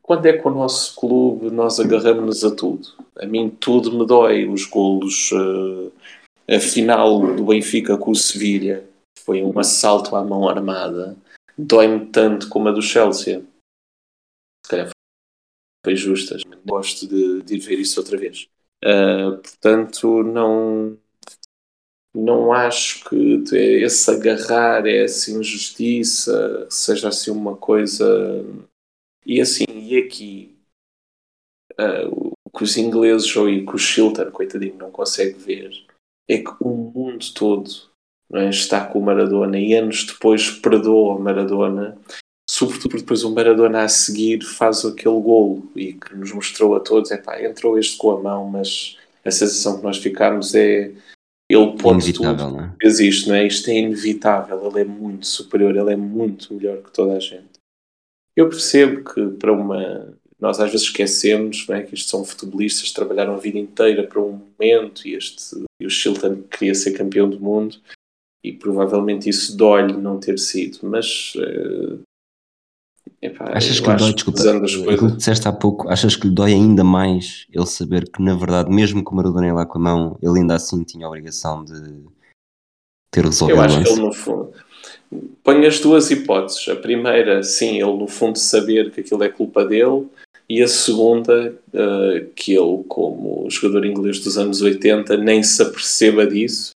quando é com o nosso clube nós agarramos-nos a tudo. A mim tudo me dói. Os golos, uh, a final do Benfica com o Sevilha foi um assalto à mão armada. Dói-me tanto como a do Chelsea. Se calhar foi justas. Gosto de, de ver isso outra vez. Uh, portanto, não não acho que esse agarrar, essa injustiça seja assim uma coisa. E assim, e aqui uh, o que os ingleses ou que o Chilton, coitadinho, não consegue ver é que o mundo todo é, está com o Maradona e anos depois perdoa o Maradona, sobretudo porque depois o Maradona a seguir faz aquele golo e que nos mostrou a todos: é pá, entrou este com a mão, mas a sensação que nós ficamos é ele pode tudo, não é? existe, não é? Isto é inevitável, ele é muito superior, ele é muito melhor que toda a gente. Eu percebo que para uma. Nós às vezes esquecemos não é, que isto são futebolistas, trabalharam a vida inteira para um momento e, este, e o Chilton queria ser campeão do mundo e provavelmente isso dói-lhe não ter sido, mas uh, Epá, achas que lhe dói, desculpa, aquilo que disseste há pouco, achas que lhe dói ainda mais ele saber que na verdade, mesmo com o Maradona ia lá com a mão, ele ainda assim tinha a obrigação de ter resolvido Eu acho que ele no fundo põe as duas hipóteses. A primeira, sim, ele no fundo saber que aquilo é culpa dele, e a segunda, uh, que ele, como jogador inglês dos anos 80, nem se aperceba disso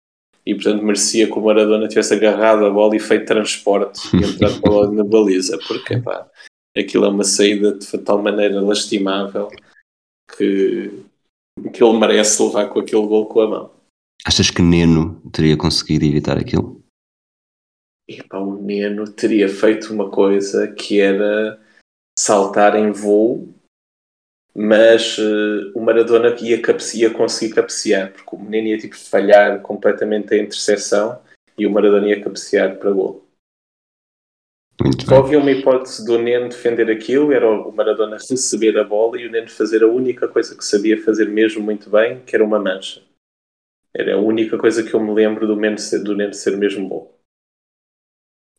e portanto merecia que o Maradona tivesse agarrado a bola e feito transporte e entrado para bola na baliza, porque pá, aquilo é uma saída de tal maneira lastimável que, que ele merece levar com aquele gol com a mão. Achas que Neno teria conseguido evitar aquilo? E pá, o Neno teria feito uma coisa que era saltar em voo mas uh, o Maradona ia, ia conseguir cabecear, porque o menino ia tipo, falhar completamente a interseção e o Maradona ia cabecear para gol. Só havia uma hipótese do Neno defender aquilo, era o Maradona receber a bola e o Neno fazer a única coisa que sabia fazer mesmo muito bem, que era uma mancha. Era a única coisa que eu me lembro do Neno ser, do Neno ser mesmo bom.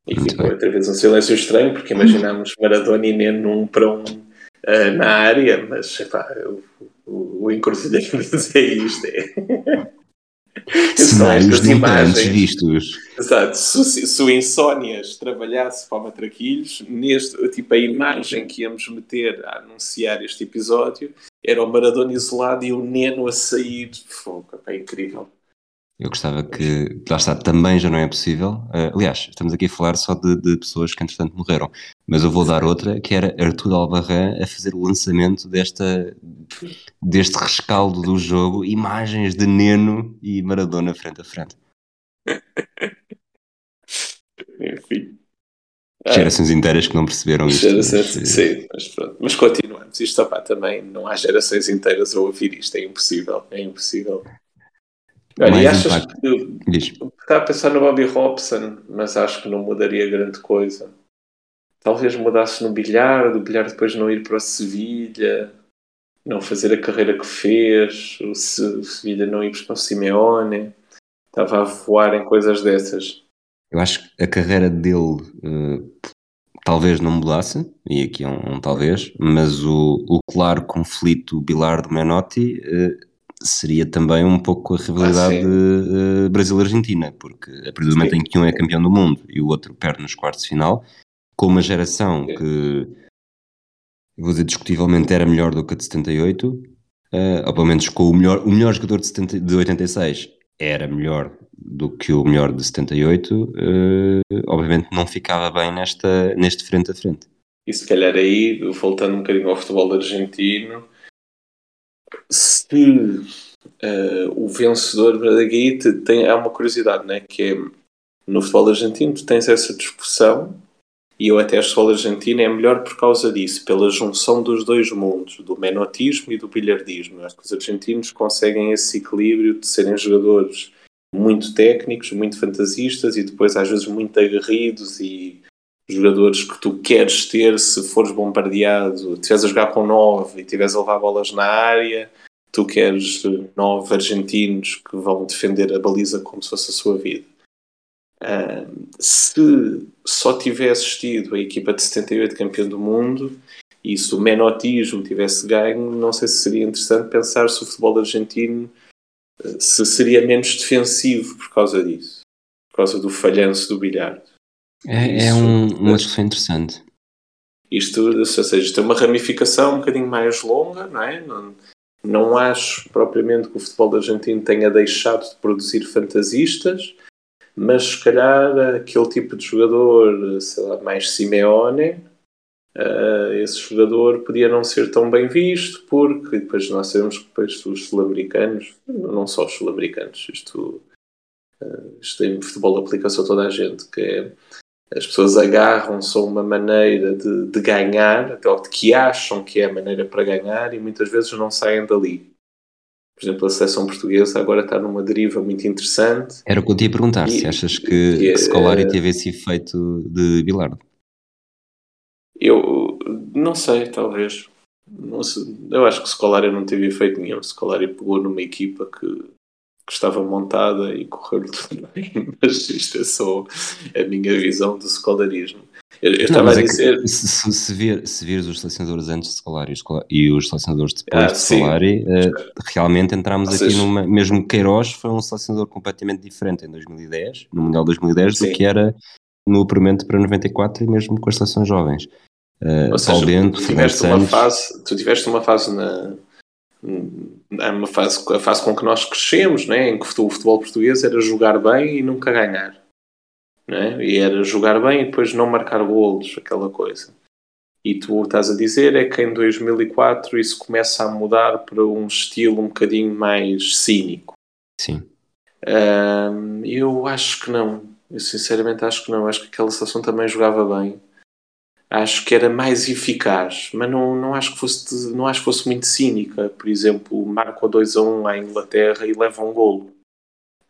E ficou outra vez um silêncio estranho, porque imaginámos Maradona e Neno um para um uh, na área, mas epá, o, o, o encruzilhamento é isto. É. Cenários imagens vistos. Exato. Se, se o Insónias trabalhasse para o Matraquilhos, neste, tipo, a imagem que íamos meter a anunciar este episódio era o Maradona isolado e o Neno a sair. Fogo, é incrível. Eu gostava que, lá está, também já não é possível. Uh, aliás, estamos aqui a falar só de, de, pessoas que entretanto morreram, mas eu vou dar outra, que era Artur Albarran a fazer o lançamento desta, deste rescaldo do jogo, imagens de Neno e Maradona frente a frente. Enfim. Gerações inteiras que não perceberam isto. Gerações, mas, sim, mas pronto. Mas continuamos. Isto opa, também não há gerações inteiras a ouvir isto. É impossível. É impossível. Olha, e achas impacto. que Diz. está a pensar no Bobby Robson, mas acho que não mudaria grande coisa. Talvez mudasse no bilhar, do bilhar depois não ir para a Sevilha, não fazer a carreira que fez, o Sevilha não ir para o Simeone, estava a voar em coisas dessas. Eu acho que a carreira dele uh, talvez não mudasse, e aqui é um, um talvez, mas o, o claro conflito Bilardo-Menotti uh, seria também um pouco a rivalidade ah, uh, Brasil-Argentina, porque a partir do momento sim. em que um é campeão do mundo e o outro perde nos quartos de final, com uma geração sim. que, vou dizer, discutivelmente era melhor do que a de 78, uh, ou pelo menos com o melhor, o melhor jogador de, 70, de 86 era melhor do que o melhor de 78, uh, obviamente não ficava bem nesta, neste frente a frente. E se calhar aí, voltando um bocadinho ao futebol argentino, se uh, o vencedor Bragui tem há uma curiosidade, né? que é no futebol argentino tu tens essa discussão e eu até acho que o argentino é melhor por causa disso, pela junção dos dois mundos, do menotismo e do bilhardismo. acho que os argentinos conseguem esse equilíbrio de serem jogadores muito técnicos, muito fantasistas e depois às vezes muito aguerridos e jogadores que tu queres ter se fores bombardeado, estiveres a jogar com nove e estiveres a levar bolas na área, tu queres nove argentinos que vão defender a baliza como se fosse a sua vida. Se só tivesse tido a equipa de 78 campeão do mundo e se o menotismo tivesse ganho, não sei se seria interessante pensar se o futebol argentino se seria menos defensivo por causa disso, por causa do falhanço do bilhar. É, é um, uma discussão interessante. Isto, ou seja, isto é uma ramificação um bocadinho mais longa, não é? Não, não acho propriamente que o futebol argentino tenha deixado de produzir fantasistas, mas se calhar aquele tipo de jogador, sei lá, mais Simeone, uh, esse jogador podia não ser tão bem visto, porque depois nós sabemos que depois os sul-americanos, não só os sul-americanos, isto, uh, isto em futebol aplica-se a toda a gente, que é as pessoas agarram-se a uma maneira de, de ganhar, ou de que acham que é a maneira para ganhar, e muitas vezes não saem dali. Por exemplo, a seleção portuguesa agora está numa deriva muito interessante. Era o que eu te ia perguntar, e, se achas que, que, que Scolari teve esse efeito de Bilardo? Eu não sei, talvez. Não sei. Eu acho que Scolari não teve efeito nenhum. Scolari pegou numa equipa que que estava montada e correu tudo bem, mas isto é só a minha visão do escolarismo. Eu, eu estava a é dizer. É se, se, vir, se vires os selecionadores antes de Scolari e os selecionadores depois ah, de Scolari, uh, realmente entramos Ou aqui seja, numa. Mesmo Queiroz foi um selecionador completamente diferente em 2010, no Mundial 2010, sim. do que era no apuramento para 94 e mesmo com as seleções jovens. Uh, Ou seja, Bento, tu, tiveste uma fase, tu tiveste uma fase na, é uma fase, a fase com que nós crescemos, né? em que o futebol português era jogar bem e nunca ganhar. Né? E era jogar bem e depois não marcar golos, aquela coisa. E tu estás a dizer é que em 2004 isso começa a mudar para um estilo um bocadinho mais cínico. Sim. Um, eu acho que não. Eu sinceramente acho que não. Acho que aquela seleção também jogava bem acho que era mais eficaz, mas não, não, acho que fosse, não acho que fosse muito cínica. Por exemplo, marca 2 a 1 à Inglaterra e leva um golo.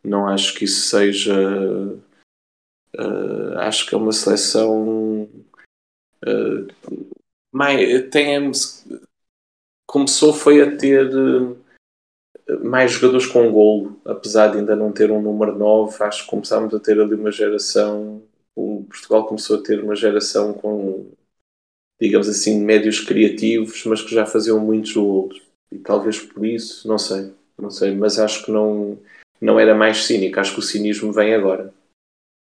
Não acho que isso seja. Uh, acho que é uma seleção. Uh, mais, tem, começou foi a ter uh, mais jogadores com golo, apesar de ainda não ter um número 9. Acho que começámos a ter ali uma geração o Portugal começou a ter uma geração com, digamos assim, médios criativos, mas que já faziam muitos golos. E talvez por isso, não sei, não sei, mas acho que não. não era mais cínico. Acho que o cinismo vem agora.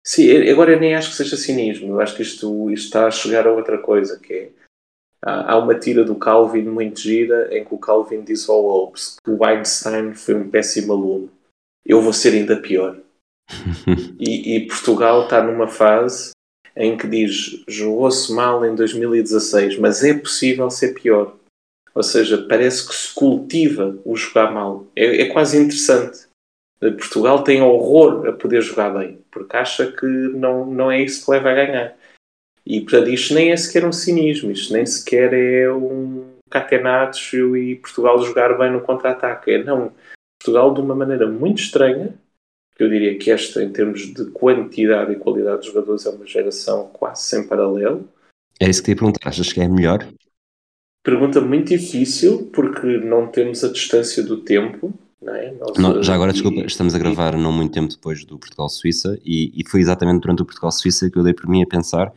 Sim, agora eu nem acho que seja cinismo. Eu acho que isto, isto está a chegar a outra coisa, que é há uma tira do Calvin muito gira em que o Calvin diz ao Hobbes que o Einstein foi um péssimo aluno. Eu vou ser ainda pior. e, e, Portugal está numa fase em que diz jogou-se mal em 2016, mas é possível ser pior. Ou seja, parece que se cultiva o jogar mal. É, é quase interessante. Portugal tem horror a poder jogar bem, porque acha que não, não é isso que leva a ganhar. E portanto, isto nem é sequer um cinismo, isto nem sequer é um catenatos e Portugal jogar bem no contra-ataque. É não. Portugal, de uma maneira muito estranha, eu diria que esta, em termos de quantidade e qualidade de jogadores, é uma geração quase sem paralelo. É isso que te ia perguntar, achas que é melhor? Pergunta muito difícil, porque não temos a distância do tempo. Não é? não, já agora, e, desculpa, estamos a gravar e, não muito tempo depois do Portugal-Suíça e, e, foi exatamente durante o Portugal-Suíça que eu dei por mim a pensar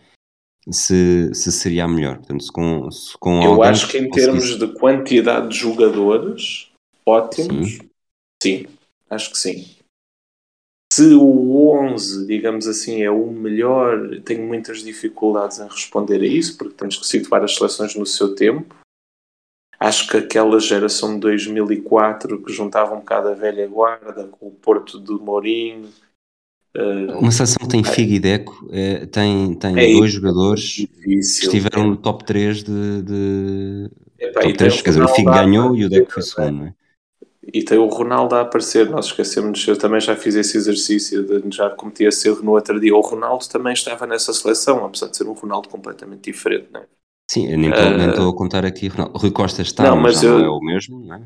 se, se seria melhor. Portanto, se com, se com eu acho que em termos de quantidade de jogadores ótimos, sim. sim, acho que sim. Se o 11, digamos assim, é o melhor, tenho muitas dificuldades em responder a isso, porque temos que situar as seleções no seu tempo. Acho que aquela geração de 2004 que juntava um bocado a velha guarda com o Porto do Mourinho. Uh, Uma seleção tem Figo e Deco, é, tem, tem é dois jogadores difícil, que estiveram é. no top 3 de. de... Epá, top 3, quer dizer, o Figo ganhou e o Deco foi segundo, não é? E tem o Ronaldo a aparecer, nós esquecemos, eu também já fiz esse exercício, de, já cometi esse erro no outro dia. O Ronaldo também estava nessa seleção, apesar de ser um Ronaldo completamente diferente, não é? Sim, eu nem estou uh, a contar aqui. Ronaldo. Rui Costa está, não, mas, mas eu, não é o mesmo, não é?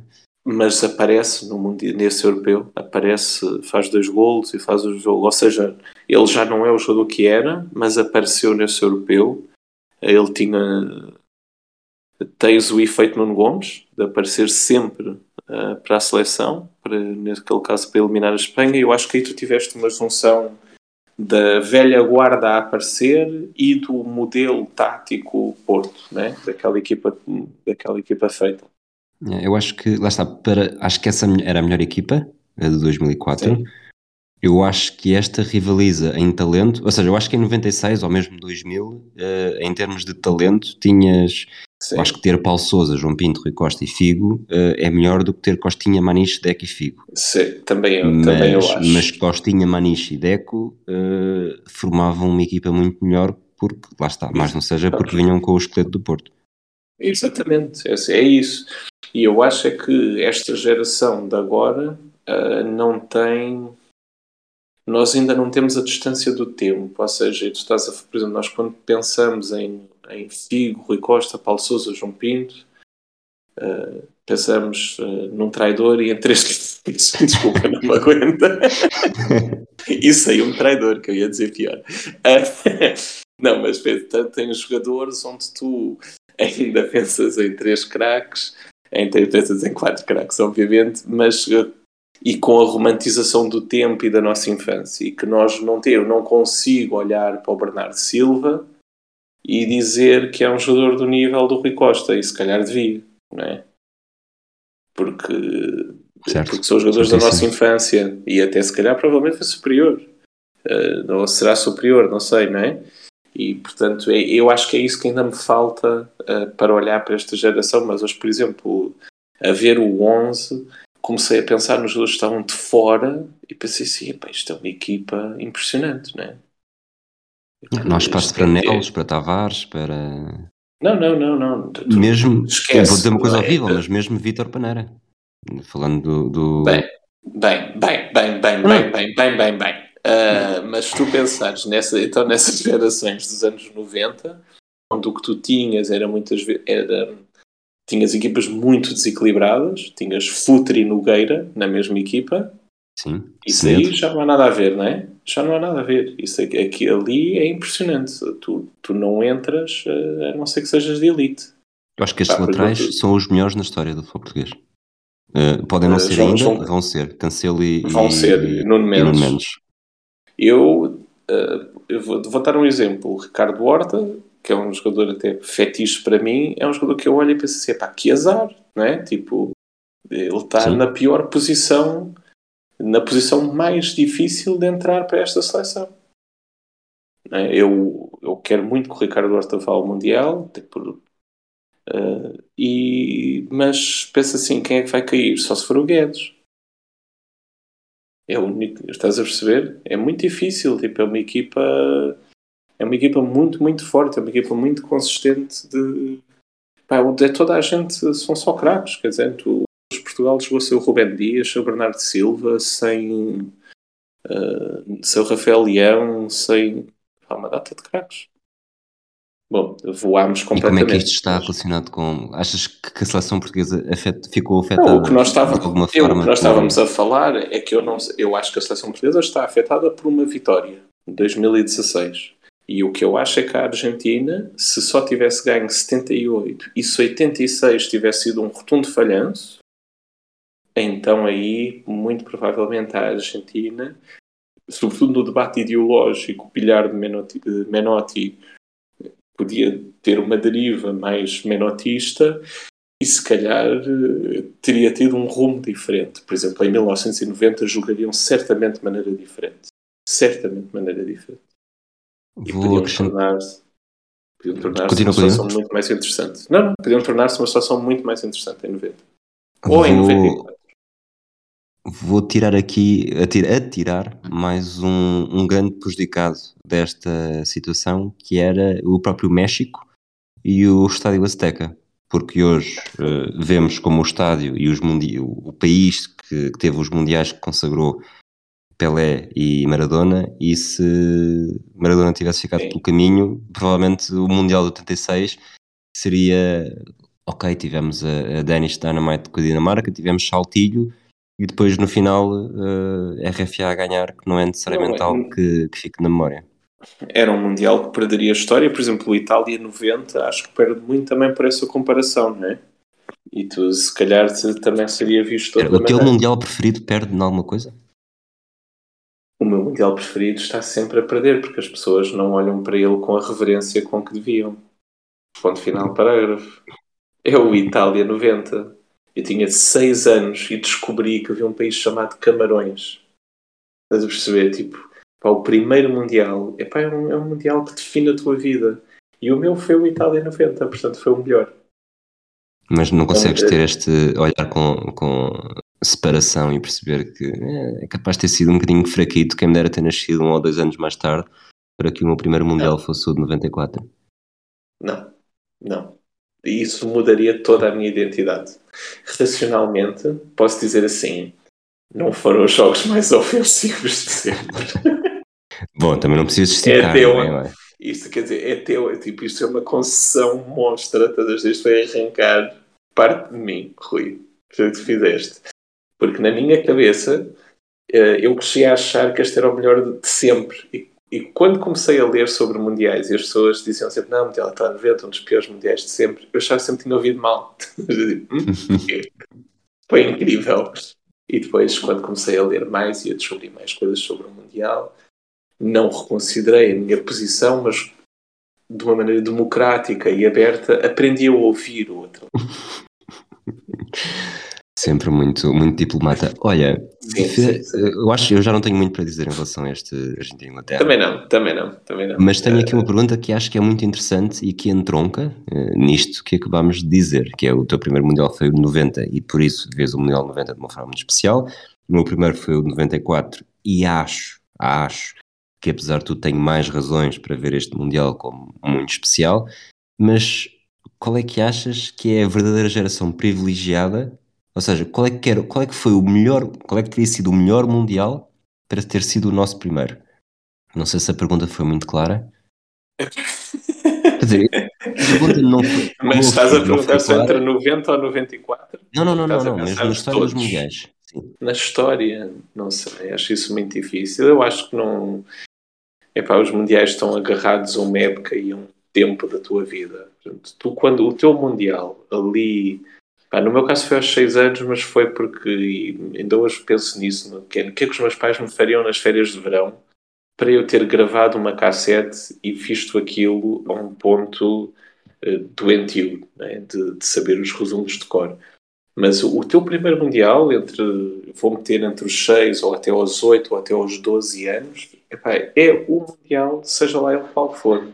Mas aparece no mundial, nesse europeu, aparece, faz dois golos e faz o jogo. Ou seja, ele já não é o jogador que era, mas apareceu nesse europeu. Ele tinha. Tens o efeito Nuno Gomes, de aparecer sempre uh, para a seleção, para, naquele caso para eliminar a Espanha. Eu acho que aí tu tiveste uma junção da velha guarda a aparecer e do modelo tático Porto, né? daquela, equipa, daquela equipa feita. É, eu acho que, lá está, para, acho que essa era a melhor equipa, a de 2004. Sim. Eu acho que esta rivaliza em talento, ou seja, eu acho que em 96 ou mesmo 2000, uh, eh, em termos de talento, tinhas Sim. Acho que ter Paulo Souza, João Pinto, Rui Costa e Figo uh, é melhor do que ter Costinha, Maniche, Deco e Figo. Sim, também eu, mas, também eu acho. Mas Costinha, Maniche e Deco uh, formavam uma equipa muito melhor porque, lá está, mais não seja porque vinham com o esqueleto do Porto. Exatamente, é, é isso. E eu acho é que esta geração de agora uh, não tem nós ainda não temos a distância do tempo, ou seja, tu estás a, por exemplo, nós quando pensamos em em Figo, Rui Costa, Paulo Sousa, João Pinto. Uh, pensamos uh, num traidor e em três desculpa, não me aguenta. Isso aí um traidor, que eu ia dizer pior. Uh, não, mas tem jogadores onde tu ainda pensas em três craques, ainda pensas em quatro craques, obviamente, mas e com a romantização do tempo e da nossa infância, e que nós não temos, não consigo olhar para o Bernardo Silva e dizer que é um jogador do nível do Rui Costa, e se calhar devia, não é? Porque, certo. porque são jogadores da nossa infância e até se calhar provavelmente foi superior. Uh, ou será superior, não sei, não é? E portanto, é, eu acho que é isso que ainda me falta uh, para olhar para esta geração. Mas hoje, por exemplo, a ver o 11, comecei a pensar nos jogadores que estavam de fora e pensei assim: isto é uma equipa impressionante, não é? Não há espaço para Nelos, para Tavares, para. Não, não, não, não. Tu, mesmo, esquece, vou dizer uma coisa horrível, mas mesmo Vítor Paneira. Falando do. do... Bem, bem, bem, bem, bem, bem, bem, bem, bem, bem. Uh, mas se tu pensares nessa, então nessas gerações dos anos 90, onde o que tu tinhas era muitas vezes. Era, tinhas equipas muito desequilibradas, tinhas Futre e Nogueira na mesma equipa. Sim. Isso aí já não há nada a ver, não é? Já não há nada a ver. Isso aqui, aqui ali é impressionante. Tu, tu não entras eh, a não ser que sejas de elite. Eu acho que estes Pá, laterais são os melhores na história do futebol português. Uh, podem não uh, ser ainda, vão, vão ser. Cancelo e. Vão ser, e, Nuno Mendes. Mendes. Eu, uh, eu vou, vou, dar um exemplo. O Ricardo Horta, que é um jogador até fetiche para mim, é um jogador que eu olho e penso assim: pá, que azar, não é? Tipo, ele está na pior posição na posição mais difícil de entrar para esta seleção. É? Eu, eu quero muito que o Ricardo Horta vá ao Mundial, uh, e, mas pensa assim, quem é que vai cair? Só se for o Guedes. É o único, estás a perceber? É muito difícil, tipo, é uma equipa é uma equipa muito, muito forte, é uma equipa muito consistente de pá, onde é toda a gente são só craques, quer dizer, tu, Portugal chegou a ser o Rubén Dias, o Bernardo Silva, sem uh, sem o Rafael Leão, sem pá, uma data de craques. Bom, voámos completamente. E como é que isto está relacionado com. Achas que a seleção portuguesa afet... ficou afetada não, o que nós estávamos, de alguma forma? o que nós estávamos a falar é que eu, não, eu acho que a seleção portuguesa está afetada por uma vitória em 2016. E o que eu acho é que a Argentina, se só tivesse ganho 78 e se 86 tivesse sido um rotundo falhanço, então aí, muito provavelmente, a Argentina, sobretudo no debate ideológico, o pilhar de Menotti, Menotti podia ter uma deriva mais menotista e se calhar teria tido um rumo diferente. Por exemplo, em 1990 jogariam certamente de maneira diferente. Certamente de maneira diferente. E Vou podiam tornar-se podiam tornar-se uma situação muito mais interessante. Não, não, podiam tornar-se uma situação muito mais interessante em 90. Ou Vou... em 94. Vou tirar aqui, atirar mais um, um grande prejudicado desta situação, que era o próprio México e o Estádio Azteca. Porque hoje uh, vemos como o estádio e os mundi o, o país que, que, teve os mundiais que consagrou Pelé e Maradona, e se Maradona tivesse ficado Sim. pelo caminho, provavelmente o Mundial de 86 seria ok, tivemos a, a Danish Dynamite com a Dinamarca, tivemos Saltilho e depois no final uh, eh, RFA a ganhar, que não é necessariamente não, é, algo que, que fique na memória. Era um Mundial que perderia a história, por exemplo, o Itália 90, acho que perde muito também por essa comparação, não é? E tu, se calhar, também seria visto. O teu Mundial preferido perde em alguma coisa? o meu mundial preferido está sempre a perder, porque as pessoas não olham para ele com a reverência com que deviam. Ponto final, parágrafo. É o Itália 90. Eu tinha 6 anos e descobri que havia um país chamado Camarões. Estás a perceber? Tipo, pá, o primeiro mundial epá, é, um, é um mundial que define a tua vida. E o meu foi o Itália 90, portanto foi o melhor. Mas não consegues ter este olhar com, com separação e perceber que é, é, capaz de ter sido um bocadinho fraquito, quem me dera ter nascido um ou dois anos mais tarde para que o meu primeiro Mundial não. fosse o de 94. Não, não. E isso mudaria toda a minha identidade. Racionalmente, posso dizer assim: não foram os jogos mais ofensivos de sempre. Bom, também não preciso esticar. É teu, é? Isto quer dizer, é teu, é tipo, isto é uma concessão monstra, todas as vezes foi arrancar parte de mim, Rui, que tu fizeste. Porque na minha cabeça eh, eu cresci a achar que este era o melhor de sempre. E, e quando comecei a ler sobre mundiais e as pessoas diziam sempre: Não, o Mundial está a 90, um dos piores mundiais de sempre, eu que sempre tinha ouvido mal. Hum, foi incrível. E depois, quando comecei a ler mais e a descobrir mais coisas sobre o Mundial, não reconsiderei a minha posição, mas de uma maneira democrática e aberta, aprendi a ouvir o outro. Sempre muito, muito diplomata. Olha, sim, sim, sim. eu acho eu já não tenho muito para dizer em relação a este Argentina Inglaterra. Também não, também não, também não. Mas tenho aqui uma pergunta que acho que é muito interessante e que entronca uh, nisto que acabámos de dizer, que é o teu primeiro Mundial foi o de 90 e por isso vês o Mundial 90 de uma forma muito especial. O meu primeiro foi o de 94 e acho, acho que apesar de tudo tenho mais razões para ver este Mundial como muito especial, mas qual é que achas que é a verdadeira geração privilegiada ou seja, qual é que, era, qual é que foi o melhor, qual é que teria sido o melhor Mundial para ter sido o nosso primeiro? Não sei se a pergunta foi muito clara. Quer dizer, a pergunta não foi. Mas estás a perguntar se entre 90 ou 94? Não, não, não, não, não mesmo na história todos. dos Mundiais. Sim. Na história, não sei, acho isso muito difícil. Eu acho que não. Epá, os Mundiais estão agarrados a uma época e a um tempo da tua vida. Portanto, tu, quando o teu Mundial ali ah, no meu caso foi aos 6 anos, mas foi porque ainda hoje penso nisso. No, que, é, que é que os meus pais me fariam nas férias de verão para eu ter gravado uma cassete e visto aquilo a um ponto uh, doentio, né? de, de, saber os resumos de cor. Mas o, o, teu primeiro Mundial, entre vou meter entre os 6 ou até aos 8 ou até aos 12 anos, epá, é o Mundial, seja lá ele qual for.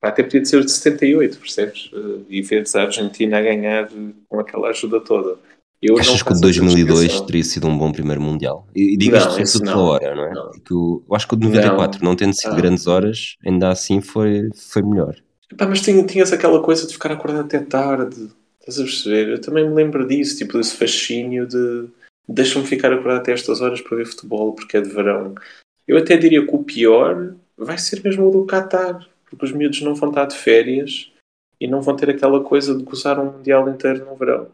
Até podia ser de 78, percebes? Eh, e veres a Argentina a ganhar com aquela ajuda toda. Eu Achas que o 2002 teria sido um bom primeiro Mundial? E digo isto tudo pela hora, não é? Não. Eu, eu acho que o de 94, não, não tendo sido ah. grandes horas, ainda assim foi, foi melhor. Epá, mas tinhas aquela coisa de ficar acordado até tarde, estás a perceber? Eu também me lembro disso, tipo desse fascínio de deixa-me ficar acordado até estas horas para ver futebol porque é de verão. Eu até diria que o pior vai ser mesmo o do Qatar, porque os miúdos não vão estar de férias e não vão ter aquela coisa de gozar um mundial inteiro no verão.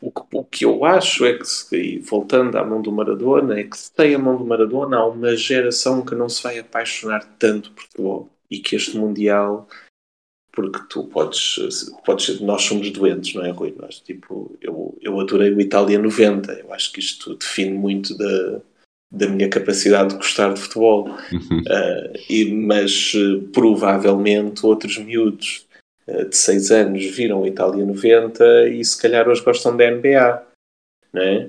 O que, o que eu acho é que, se, voltando à mão do Maradona, é que se tem a mão do Maradona, há uma geração que não se vai apaixonar tanto por futebol e que este Mundial porque tu podes, podes nós somos doentes, não é, Rui? Nós, tipo, eu, eu adorei o Itália 90, eu acho que isto define muito da, da minha capacidade de gostar de futebol. Uh, e, mas uh, provavelmente outros miúdos uh, de 6 anos viram o Itália 90 e se calhar hoje gostam da NBA. Não é?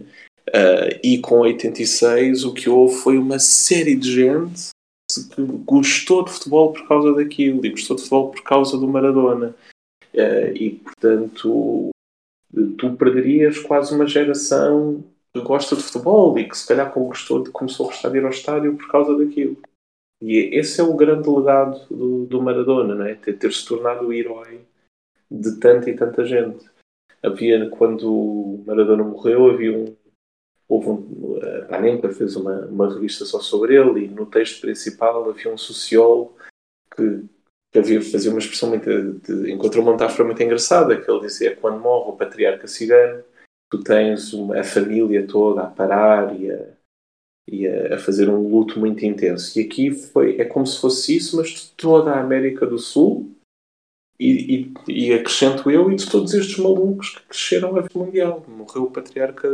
e com 86 o que houve foi uma série de gente que gostou de futebol por causa daquilo e gostou de futebol por causa do Maradona. Uh, e, portanto, tu perderias quase uma geração gosta de futebol e que se calhar gostou de, começou a gostar de ir ao estádio por causa daquilo. E esse é o grande legado do, do Maradona, não é? ter, ter se tornado o herói de tanta e tanta gente. Havia, quando Maradona morreu, havia um, houve um, a Panenka fez uma, uma revista só sobre ele e no texto principal havia um sociólogo que, que havia, fazia uma expressão muito, de, encontrou uma metáfora muito engraçada que ele dizia quando morre o patriarca cigano tu tens uma, a família toda a parar e a, e a, a, fazer um luto muito intenso e aqui foi, é como se fosse isso mas de toda a América do Sul e, e, e acrescento eu e de todos estes malucos que cresceram a vida mundial morreu o patriarca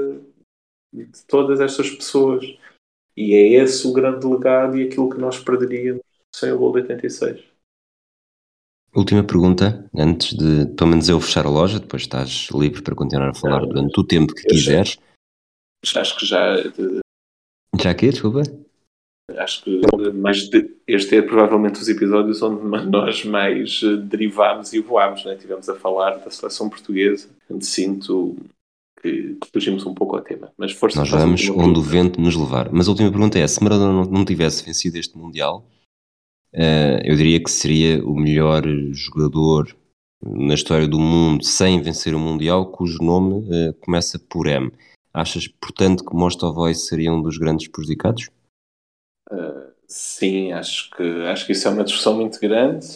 de todas estas pessoas. E é esse o grande legado e aquilo que nós perderíamos sem o gol de 86. Última pergunta, antes de pelo menos eu fechar a loja, depois estás livre para continuar a falar durante o tempo que quiseres. Já, acho que já. Já que Desculpa. Acho que mais de, este é provavelmente os episódios onde nós mais eh, derivámos e voámos. Né? Tivemos a falar da seleção portuguesa, onde sinto que, fugimos um pouco ao tema. Mas força Nós vamos onde o vento nos levar. Mas a última pergunta é: se Maradona não, não tivesse vencido este Mundial, eu diria que seria o melhor jogador na história do mundo sem vencer o Mundial, cujo nome uh, começa por M. Achas, portanto, que Mostovoi seria um dos grandes prejudicados? Uh, sim, acho que, acho que isso é uma discussão muito grande.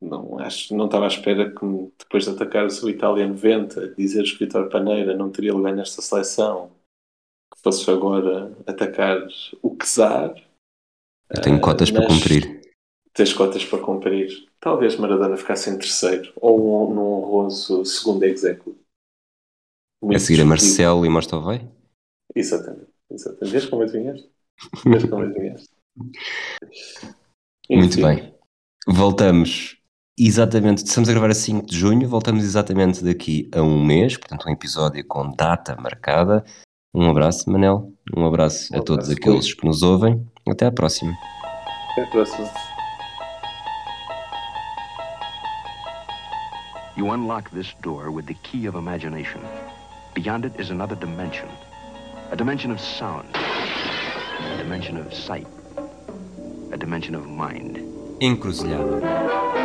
Não, acho, não estava à espera que depois de atacar o Itália 90, dizeres que Vitor Paneira não teria lugar nesta seleção, que fosses agora atacar o Czar. Eu tenho uh, cotas para cumprir. Tens cotas para cumprir. Talvez Maradona ficasse em terceiro, ou um, num honroso segundo executive. A seguir a Marcelo e Mostovai? Exatamente. exatamente. Vês como adivinhaste? Vês como adivinhaste? Muito bem. Voltamos Exatamente, estamos a gravar a 5 de junho, voltamos exatamente daqui a um mês, portanto, um episódio com data marcada. Um abraço, Manel, um abraço um a todos abraço, aqueles que nos ouvem. Até à próxima. Até à próxima. You unlock this door with the key of imagination. Beyond it is another dimension. A dimension of sound. A dimension of sight. A dimension of mind. Encruzilhada.